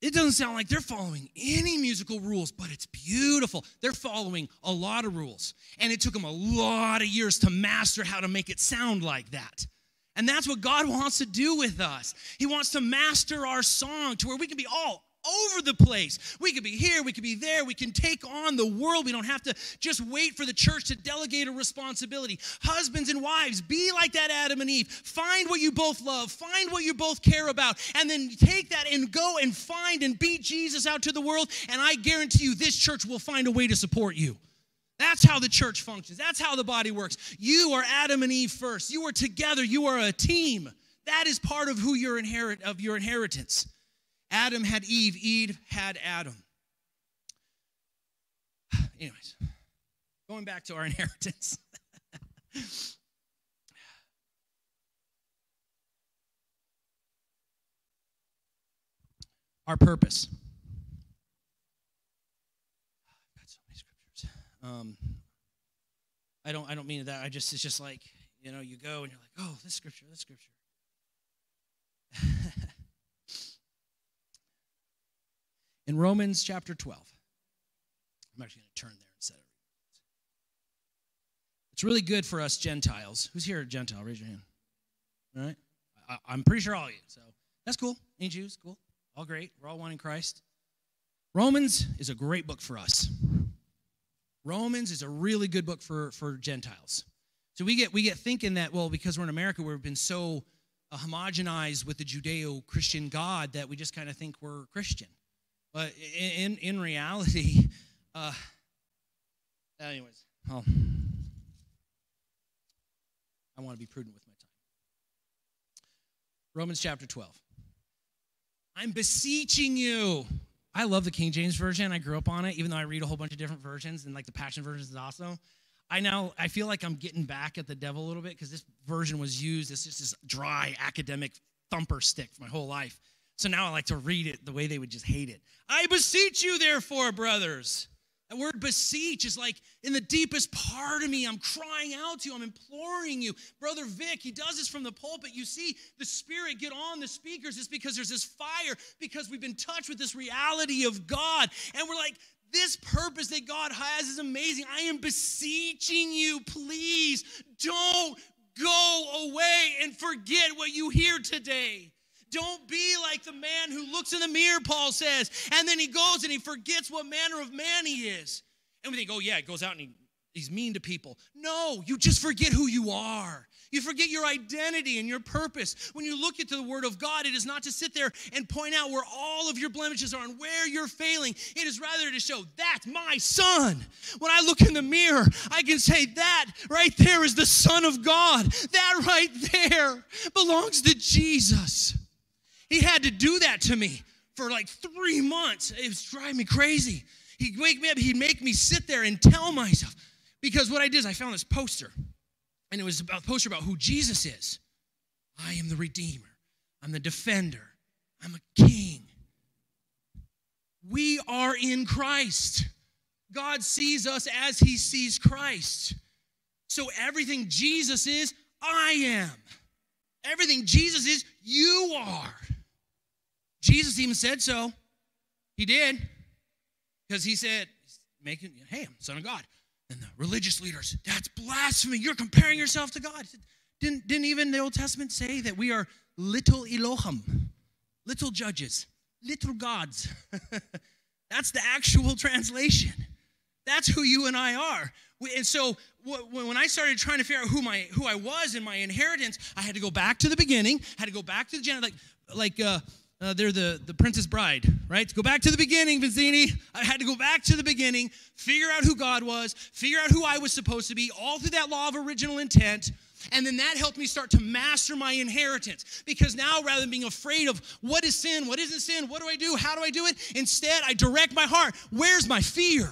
Speaker 2: It doesn't sound like they're following any musical rules, but it's beautiful. They're following a lot of rules. And it took them a lot of years to master how to make it sound like that. And that's what God wants to do with us. He wants to master our song to where we can be all over the place. We could be here, we could be there, we can take on the world. We don't have to just wait for the church to delegate a responsibility. Husbands and wives, be like that Adam and Eve. Find what you both love, find what you both care about, and then take that and go and find and beat Jesus out to the world. And I guarantee you, this church will find a way to support you. That's how the church functions. That's how the body works. You are Adam and Eve first. You are together. You are a team. That is part of who your inherit of your inheritance. Adam had Eve, Eve had Adam. Anyways, going back to our inheritance. our purpose. I've got so many scriptures. Um, I don't. I don't mean that. I just. It's just like you know. You go and you're like, oh, this scripture, this scripture. in Romans chapter 12. I'm actually going to turn there instead of. It's really good for us Gentiles. Who's here Gentile? Raise your hand. All right? I, am pretty sure all of you. So that's cool. Any Jews? Cool. All great. We're all one in Christ. Romans is a great book for us. Romans is a really good book for, for Gentiles. So we get we get thinking that well because we're in America we've been so uh, homogenized with the Judeo-Christian God that we just kind of think we're Christian. But in, in reality, uh, anyways, well, I want to be prudent with my time. Romans chapter 12. I'm beseeching you. I love the King James Version. I grew up on it, even though I read a whole bunch of different versions, and like the Passion Version is awesome. I now I feel like I'm getting back at the devil a little bit because this version was used as just this dry academic thumper stick for my whole life. So now I like to read it the way they would just hate it. I beseech you, therefore, brothers. That word beseech is like in the deepest part of me. I'm crying out to you. I'm imploring you. Brother Vic, he does this from the pulpit. You see the Spirit get on the speakers. It's because there's this fire, because we've been touched with this reality of God. And we're like, this purpose that God has is amazing. I am beseeching you, please don't go away and forget what you hear today. Don't be like the man who looks in the mirror, Paul says, and then he goes and he forgets what manner of man he is. And we think, oh, yeah, he goes out and he, he's mean to people. No, you just forget who you are. You forget your identity and your purpose. When you look into the Word of God, it is not to sit there and point out where all of your blemishes are and where you're failing. It is rather to show, that's my son. When I look in the mirror, I can say, that right there is the Son of God. That right there belongs to Jesus. He had to do that to me for like three months. It was driving me crazy. He'd wake me up, he'd make me sit there and tell myself. Because what I did is I found this poster, and it was about a poster about who Jesus is. I am the Redeemer, I'm the defender, I'm a king. We are in Christ. God sees us as he sees Christ. So everything Jesus is, I am. Everything Jesus is, you are. Jesus even said so. He did. Because he said, making, hey, I'm son of God. And the religious leaders, that's blasphemy. You're comparing yourself to God. Didn't, didn't even the Old Testament say that we are little Elohim, little judges, little gods? that's the actual translation. That's who you and I are. And so when I started trying to figure out who my who I was and my inheritance, I had to go back to the beginning. Had to go back to the gen like like uh, uh, they're the the Princess Bride, right? Go back to the beginning, Vizzini. I had to go back to the beginning, figure out who God was, figure out who I was supposed to be, all through that law of original intent. And then that helped me start to master my inheritance. Because now, rather than being afraid of what is sin, what isn't sin, what do I do, how do I do it, instead I direct my heart. Where's my fear?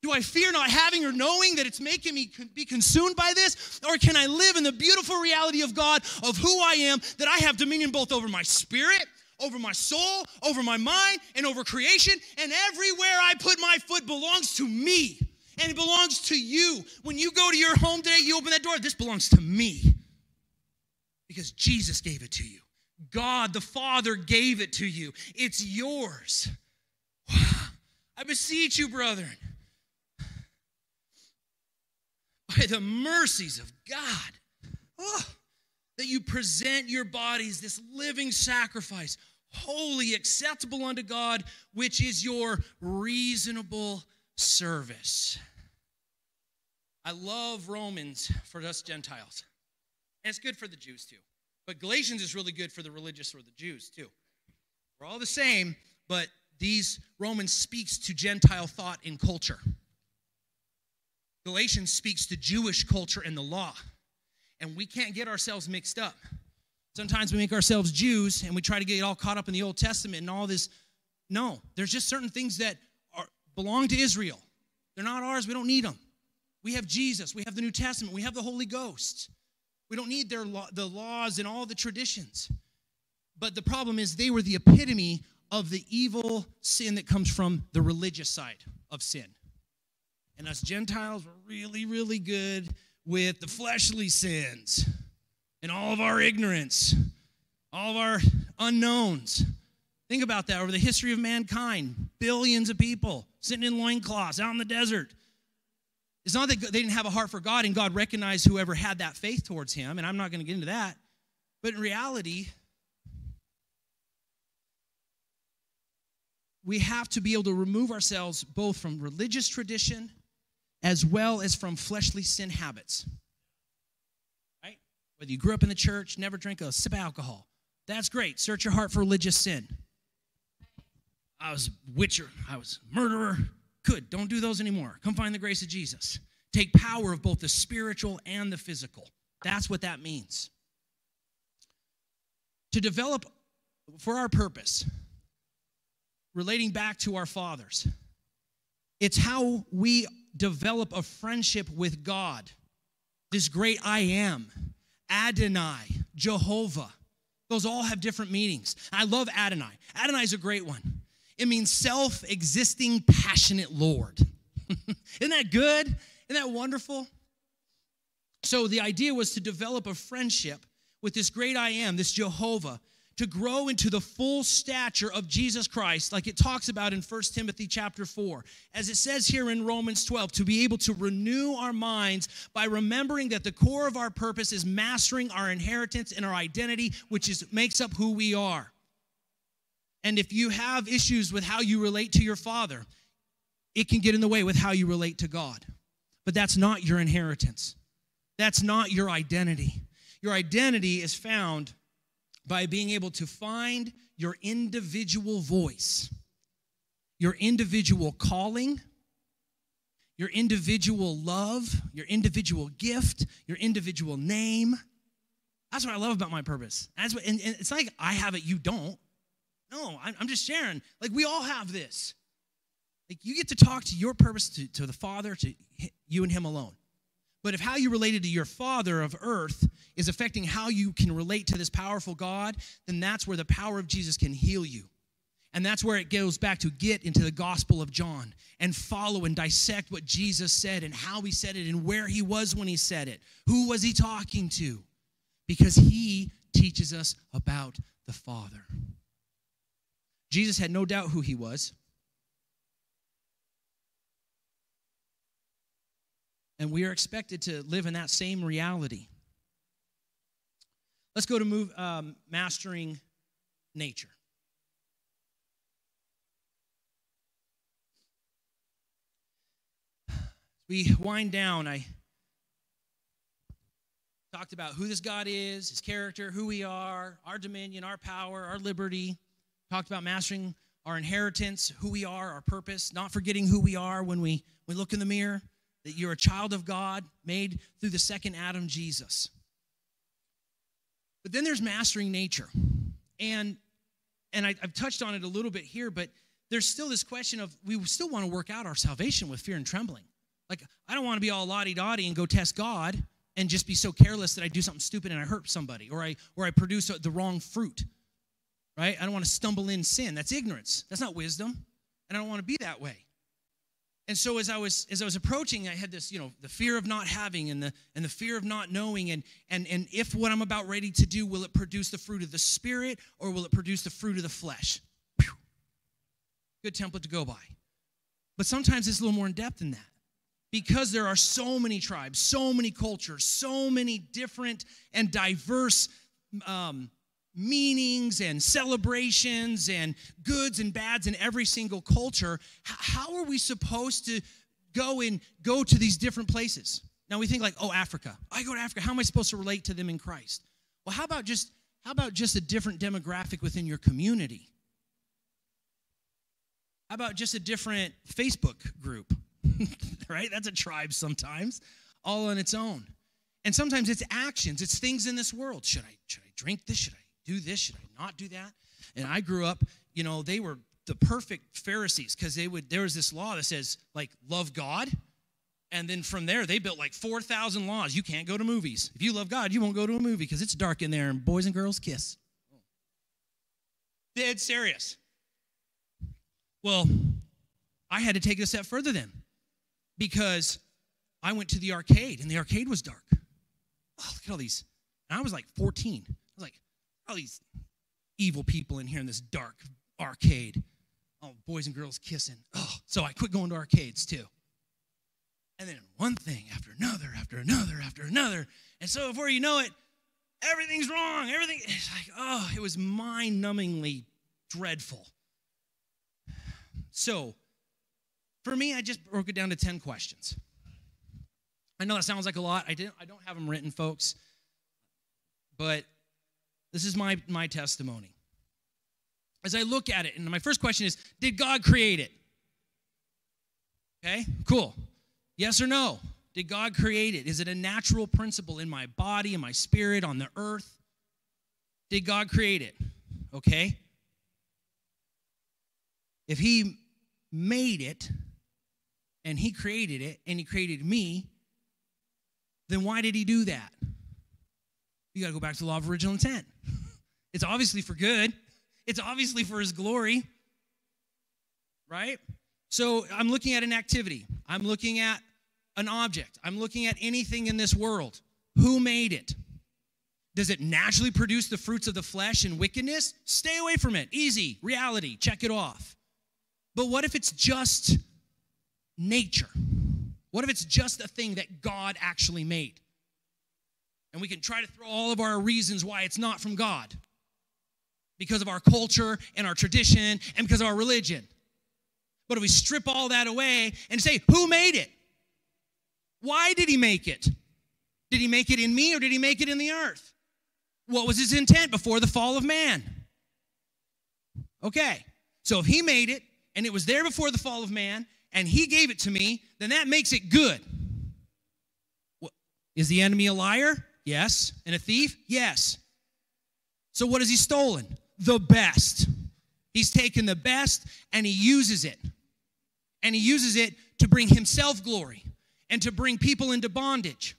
Speaker 2: Do I fear not having or knowing that it's making me be consumed by this? Or can I live in the beautiful reality of God, of who I am, that I have dominion both over my spirit, over my soul, over my mind, and over creation? And everywhere I put my foot belongs to me, and it belongs to you. When you go to your home today, you open that door, this belongs to me because Jesus gave it to you. God the Father gave it to you. It's yours. I beseech you, brethren by the mercies of God, oh, that you present your bodies this living sacrifice, holy, acceptable unto God, which is your reasonable service. I love Romans for us Gentiles. And it's good for the Jews too. But Galatians is really good for the religious or the Jews too. We're all the same, but these Romans speaks to Gentile thought and culture. Galatians speaks to Jewish culture and the law. And we can't get ourselves mixed up. Sometimes we make ourselves Jews and we try to get all caught up in the Old Testament and all this. No, there's just certain things that are, belong to Israel. They're not ours. We don't need them. We have Jesus. We have the New Testament. We have the Holy Ghost. We don't need their the laws and all the traditions. But the problem is they were the epitome of the evil sin that comes from the religious side of sin. And us Gentiles were really, really good with the fleshly sins and all of our ignorance, all of our unknowns. Think about that over the history of mankind. Billions of people sitting in loincloths out in the desert. It's not that they didn't have a heart for God and God recognized whoever had that faith towards Him, and I'm not going to get into that. But in reality, we have to be able to remove ourselves both from religious tradition as well as from fleshly sin habits. Right? Whether you grew up in the church, never drink a sip of alcohol, that's great. Search your heart for religious sin. I was witcher, I was murderer. Good, don't do those anymore. Come find the grace of Jesus. Take power of both the spiritual and the physical. That's what that means. To develop for our purpose, relating back to our fathers, it's how we develop a friendship with God, this great I am, Adonai, Jehovah. Those all have different meanings. I love Adonai. Adonai is a great one. It means self existing, passionate Lord. Isn't that good? Isn't that wonderful? So, the idea was to develop a friendship with this great I am, this Jehovah, to grow into the full stature of Jesus Christ, like it talks about in 1 Timothy chapter 4. As it says here in Romans 12, to be able to renew our minds by remembering that the core of our purpose is mastering our inheritance and our identity, which is makes up who we are. And if you have issues with how you relate to your father, it can get in the way with how you relate to God. But that's not your inheritance. That's not your identity. Your identity is found by being able to find your individual voice, your individual calling, your individual love, your individual gift, your individual name. That's what I love about my purpose. That's what, and, and it's like I have it, you don't. No, I'm, I'm just sharing. Like we all have this. Like you get to talk to your purpose to, to the Father, to you and Him alone. But if how you related to your father of earth is affecting how you can relate to this powerful God, then that's where the power of Jesus can heal you. And that's where it goes back to get into the Gospel of John and follow and dissect what Jesus said and how he said it and where he was when he said it. Who was he talking to? Because he teaches us about the Father. Jesus had no doubt who he was. And we are expected to live in that same reality. Let's go to move, um, mastering nature. we wind down, I talked about who this God is, his character, who we are, our dominion, our power, our liberty. Talked about mastering our inheritance, who we are, our purpose, not forgetting who we are when we, we look in the mirror, that you're a child of God made through the second Adam, Jesus. But then there's mastering nature. And and I, have touched on it a little bit here, but there's still this question of we still want to work out our salvation with fear and trembling. Like, I don't want to be all lottie dottie and go test God and just be so careless that I do something stupid and I hurt somebody or I, or I produce the wrong fruit, right? I don't want to stumble in sin. That's ignorance. That's not wisdom. And I don't want to be that way. And so as I was as I was approaching, I had this, you know, the fear of not having and the and the fear of not knowing and and and if what I'm about ready to do will it produce the fruit of the spirit or will it produce the fruit of the flesh? Whew. Good template to go by. But sometimes it's a little more in depth than that. Because there are so many tribes, so many cultures, so many different and diverse um, meanings and celebrations and goods and bads in every single culture how are we supposed to go and go to these different places? Now we think like oh africa. I go to africa. How am i supposed to relate to them in christ? Well how about just how about just a different demographic within your community? How about just a different facebook group? Right? That's a tribe sometimes all on its own. And sometimes it's actions. It's things in this world. Should i should i drink this? Should i do this? Should I not do that? And I grew up, you know, they were the perfect Pharisees because they would, there was this law that says, like, love God. And then from there, they built like 4,000 laws. You can't go to movies. If you love God, you won't go to a movie because it's dark in there and boys and girls kiss. Dead serious. Well, I had to take it a step further then because I went to the arcade and the arcade was dark. Oh, look at all these. And I was like 14. All these evil people in here in this dark arcade. Oh, boys and girls kissing. Oh, so I quit going to arcades too. And then one thing after another, after another, after another. And so before you know it, everything's wrong. Everything, it's like, oh, it was mind numbingly dreadful. So for me, I just broke it down to 10 questions. I know that sounds like a lot. I didn't I don't have them written, folks. But this is my, my testimony. As I look at it, and my first question is Did God create it? Okay, cool. Yes or no? Did God create it? Is it a natural principle in my body, in my spirit, on the earth? Did God create it? Okay. If He made it and He created it and He created me, then why did He do that? You got to go back to the law of original intent. It's obviously for good, it's obviously for His glory, right? So I'm looking at an activity, I'm looking at an object, I'm looking at anything in this world. Who made it? Does it naturally produce the fruits of the flesh and wickedness? Stay away from it. Easy, reality, check it off. But what if it's just nature? What if it's just a thing that God actually made? And we can try to throw all of our reasons why it's not from God because of our culture and our tradition and because of our religion. But if we strip all that away and say, who made it? Why did he make it? Did he make it in me or did he make it in the earth? What was his intent before the fall of man? Okay, so if he made it and it was there before the fall of man and he gave it to me, then that makes it good. Is the enemy a liar? Yes. And a thief? Yes. So what has he stolen? The best. He's taken the best and he uses it. And he uses it to bring himself glory and to bring people into bondage.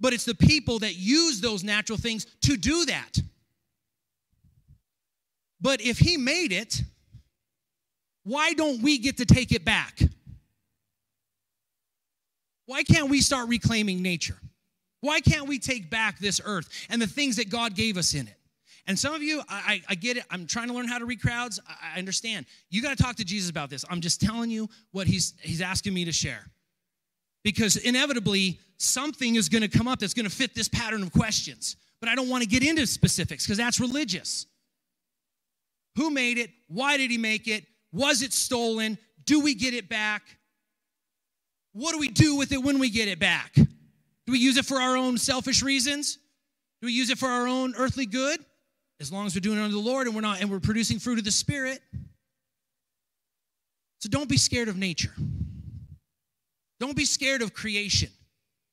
Speaker 2: But it's the people that use those natural things to do that. But if he made it, why don't we get to take it back? Why can't we start reclaiming nature? Why can't we take back this earth and the things that God gave us in it? And some of you, I, I get it. I'm trying to learn how to read crowds. I, I understand. You got to talk to Jesus about this. I'm just telling you what he's, he's asking me to share. Because inevitably, something is going to come up that's going to fit this pattern of questions. But I don't want to get into specifics because that's religious. Who made it? Why did he make it? Was it stolen? Do we get it back? what do we do with it when we get it back? Do we use it for our own selfish reasons? Do we use it for our own earthly good? As long as we're doing it under the Lord and we're not and we're producing fruit of the Spirit. So don't be scared of nature. Don't be scared of creation.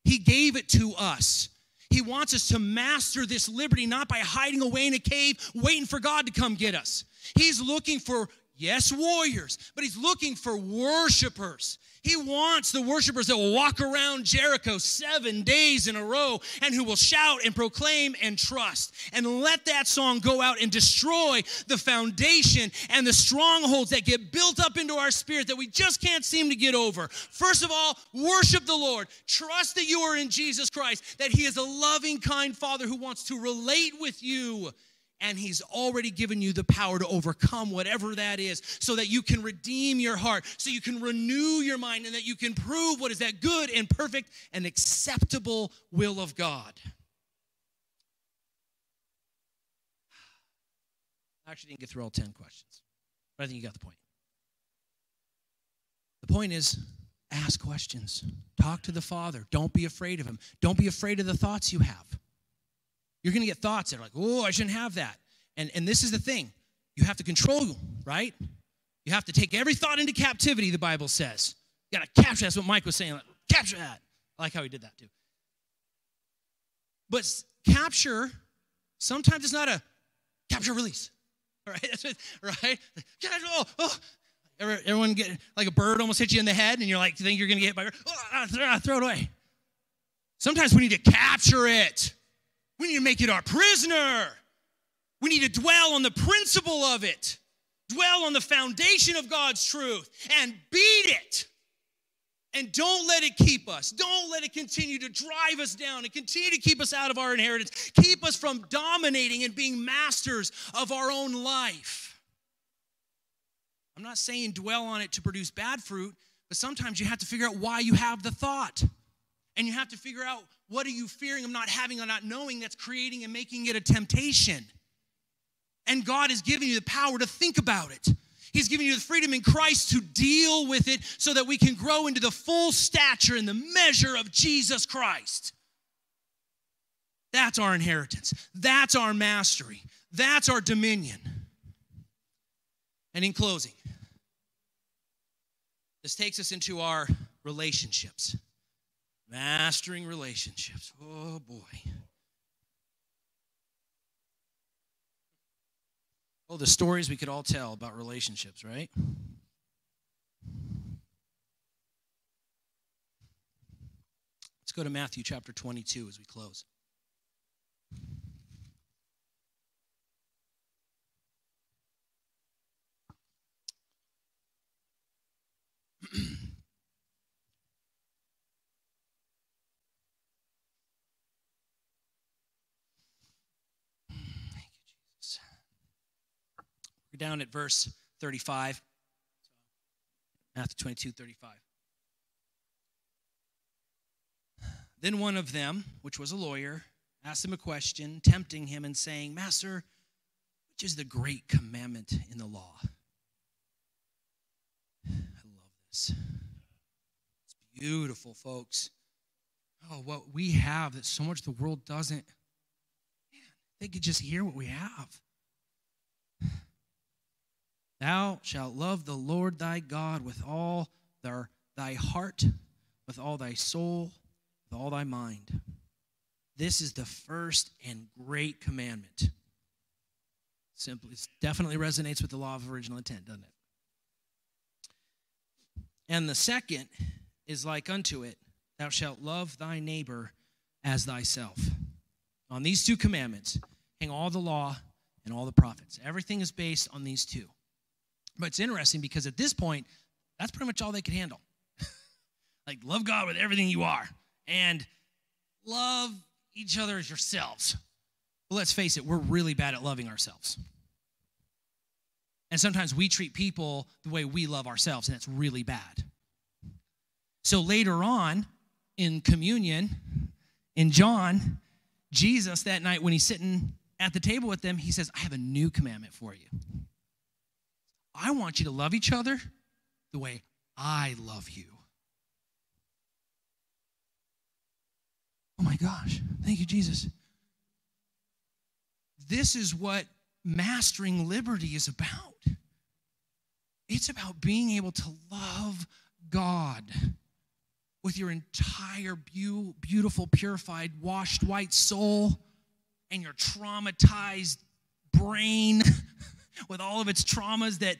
Speaker 2: He gave it to us. He wants us to master this liberty not by hiding away in a cave waiting for God to come get us. He's looking for Yes, warriors, but he's looking for worshipers. He wants the worshipers that will walk around Jericho seven days in a row and who will shout and proclaim and trust. And let that song go out and destroy the foundation and the strongholds that get built up into our spirit that we just can't seem to get over. First of all, worship the Lord. Trust that you are in Jesus Christ, that He is a loving, kind Father who wants to relate with you and he's already given you the power to overcome whatever that is so that you can redeem your heart so you can renew your mind and that you can prove what is that good and perfect and acceptable will of god. I actually didn't get through all 10 questions but i think you got the point. The point is ask questions. Talk to the father. Don't be afraid of him. Don't be afraid of the thoughts you have you're going to get thoughts that are like, oh, I shouldn't have that. And, and this is the thing you have to control, right? You have to take every thought into captivity, the Bible says. You got to capture. That's what Mike was saying. Like, capture that. I like how he did that too. But capture, sometimes it's not a capture release. Right? right? Oh, oh. Everyone get like a bird almost hit you in the head, and you're like, you think you're gonna get hit by a bird? Oh, ah, throw, ah, throw it away. Sometimes we need to capture it. We need to make it our prisoner. We need to dwell on the principle of it, dwell on the foundation of God's truth, and beat it. And don't let it keep us. Don't let it continue to drive us down and continue to keep us out of our inheritance. Keep us from dominating and being masters of our own life. I'm not saying dwell on it to produce bad fruit, but sometimes you have to figure out why you have the thought. And you have to figure out what are you fearing of not having or not knowing that's creating and making it a temptation? And God is giving you the power to think about it. He's giving you the freedom in Christ to deal with it so that we can grow into the full stature and the measure of Jesus Christ. That's our inheritance. That's our mastery. That's our dominion. And in closing, this takes us into our relationships. Mastering relationships. Oh boy. Oh, the stories we could all tell about relationships, right? Let's go to Matthew chapter 22 as we close. Down at verse 35. Matthew 22, 35. Then one of them, which was a lawyer, asked him a question, tempting him and saying, Master, which is the great commandment in the law? I love this. It's beautiful, folks. Oh, what we have that so much the world doesn't. Man, they could just hear what we have. Thou shalt love the Lord thy God with all their, thy heart, with all thy soul, with all thy mind. This is the first and great commandment. Simply, it definitely resonates with the law of original intent, doesn't it? And the second is like unto it Thou shalt love thy neighbor as thyself. On these two commandments hang all the law and all the prophets. Everything is based on these two. But it's interesting because at this point, that's pretty much all they could handle. like, love God with everything you are and love each other as yourselves. Well, let's face it, we're really bad at loving ourselves. And sometimes we treat people the way we love ourselves, and it's really bad. So later on in communion, in John, Jesus that night when he's sitting at the table with them, he says, I have a new commandment for you. I want you to love each other the way I love you. Oh my gosh. Thank you, Jesus. This is what mastering liberty is about. It's about being able to love God with your entire beautiful, purified, washed white soul and your traumatized brain with all of its traumas that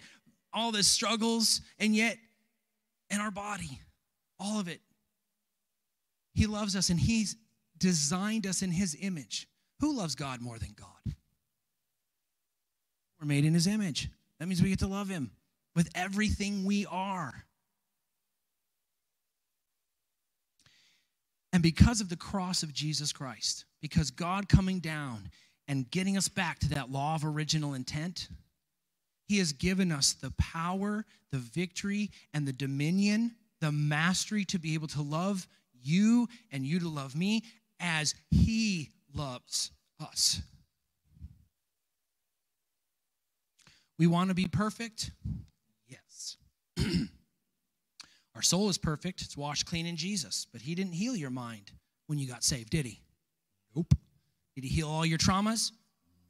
Speaker 2: all the struggles and yet in our body all of it. He loves us and he's designed us in his image. Who loves god more than god? We're made in his image. That means we get to love him with everything we are. And because of the cross of jesus christ because god coming down and getting us back to that law of original intent, He has given us the power, the victory, and the dominion, the mastery to be able to love you and you to love me as He loves us. We want to be perfect? Yes. Our soul is perfect. It's washed clean in Jesus. But He didn't heal your mind when you got saved, did He? Nope. Did he heal all your traumas?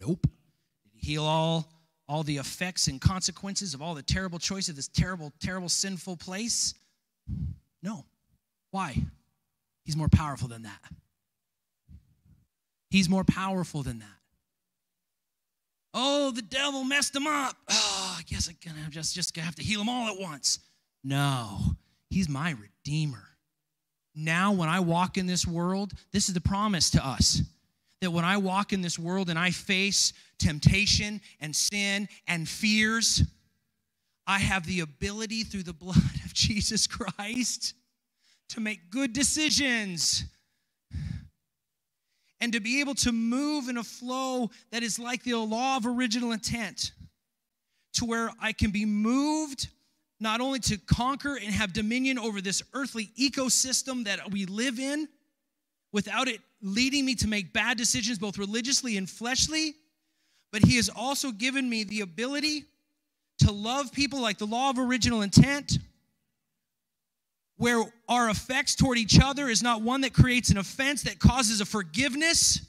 Speaker 2: Nope. Did he heal all, all the effects and consequences of all the terrible choice of this terrible, terrible, sinful place? No. Why? He's more powerful than that. He's more powerful than that. Oh, the devil messed him up. Oh, I guess I'm gonna just, just gonna have to heal them all at once. No, he's my redeemer. Now, when I walk in this world, this is the promise to us that when I walk in this world and I face temptation and sin and fears, I have the ability through the blood of Jesus Christ to make good decisions and to be able to move in a flow that is like the law of original intent, to where I can be moved not only to conquer and have dominion over this earthly ecosystem that we live in without it leading me to make bad decisions, both religiously and fleshly, but He has also given me the ability to love people like the law of original intent, where our effects toward each other is not one that creates an offense that causes a forgiveness,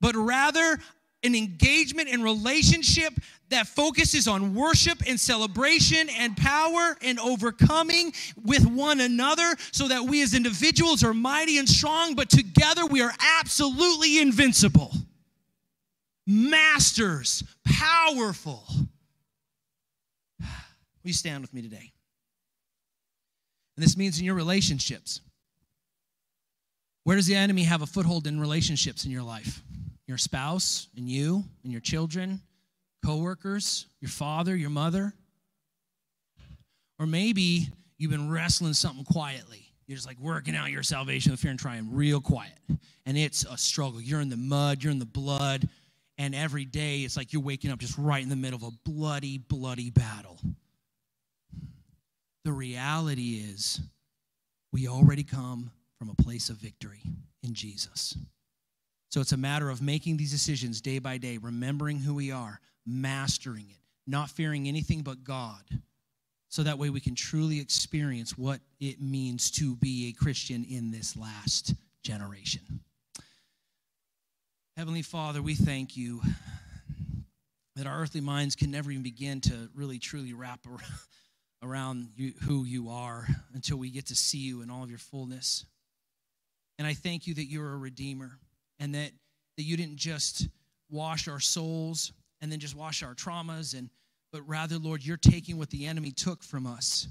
Speaker 2: but rather an engagement and relationship that focuses on worship and celebration and power and overcoming with one another so that we as individuals are mighty and strong, but together we are absolutely invincible. Masters, powerful. Will you stand with me today? And this means in your relationships. Where does the enemy have a foothold in relationships in your life? your spouse and you and your children, coworkers, your father, your mother. Or maybe you've been wrestling something quietly. You're just like working out your salvation with fear and trying real quiet. And it's a struggle. You're in the mud, you're in the blood, and every day it's like you're waking up just right in the middle of a bloody, bloody battle. The reality is, we already come from a place of victory in Jesus. So it's a matter of making these decisions day by day, remembering who we are, mastering it, not fearing anything but God. So that way we can truly experience what it means to be a Christian in this last generation. Heavenly Father, we thank you that our earthly minds can never even begin to really truly wrap around you, who you are until we get to see you in all of your fullness. And I thank you that you're a redeemer and that, that you didn't just wash our souls and then just wash our traumas and but rather lord you're taking what the enemy took from us.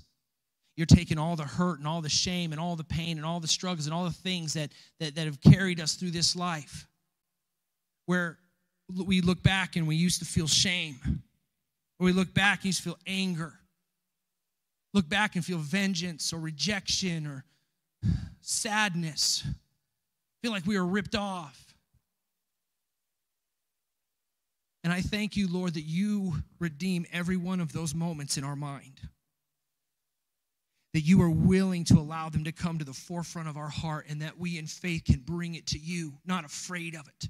Speaker 2: You're taking all the hurt and all the shame and all the pain and all the struggles and all the things that that, that have carried us through this life where we look back and we used to feel shame. Or we look back and used to feel anger. Look back and feel vengeance or rejection or sadness. Feel like we were ripped off. And I thank you, Lord, that you redeem every one of those moments in our mind. That you are willing to allow them to come to the forefront of our heart and that we in faith can bring it to you, not afraid of it,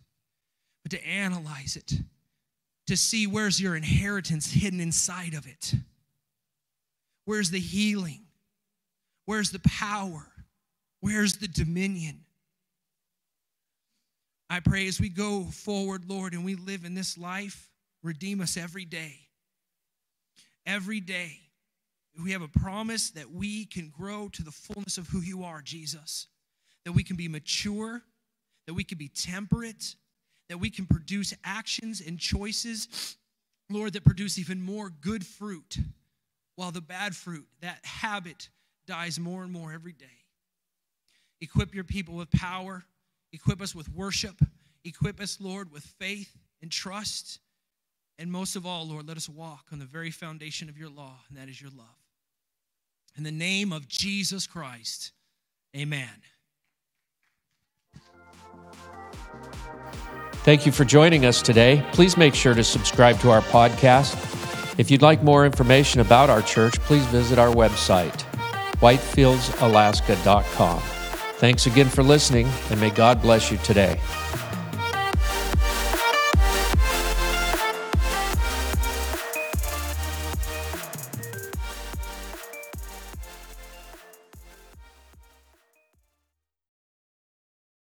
Speaker 2: but to analyze it, to see where's your inheritance hidden inside of it. Where's the healing? Where's the power? Where's the dominion? I pray as we go forward, Lord, and we live in this life, redeem us every day. Every day. We have a promise that we can grow to the fullness of who you are, Jesus. That we can be mature, that we can be temperate, that we can produce actions and choices, Lord, that produce even more good fruit, while the bad fruit, that habit, dies more and more every day. Equip your people with power, equip us with worship, equip us, Lord, with faith and trust. And most of all, Lord, let us walk on the very foundation of your law, and that is your love. In the name of Jesus Christ, amen.
Speaker 1: Thank you for joining us today. Please make sure to subscribe to our podcast. If you'd like more information about our church, please visit our website, whitefieldsalaska.com. Thanks again for listening, and may God bless you today.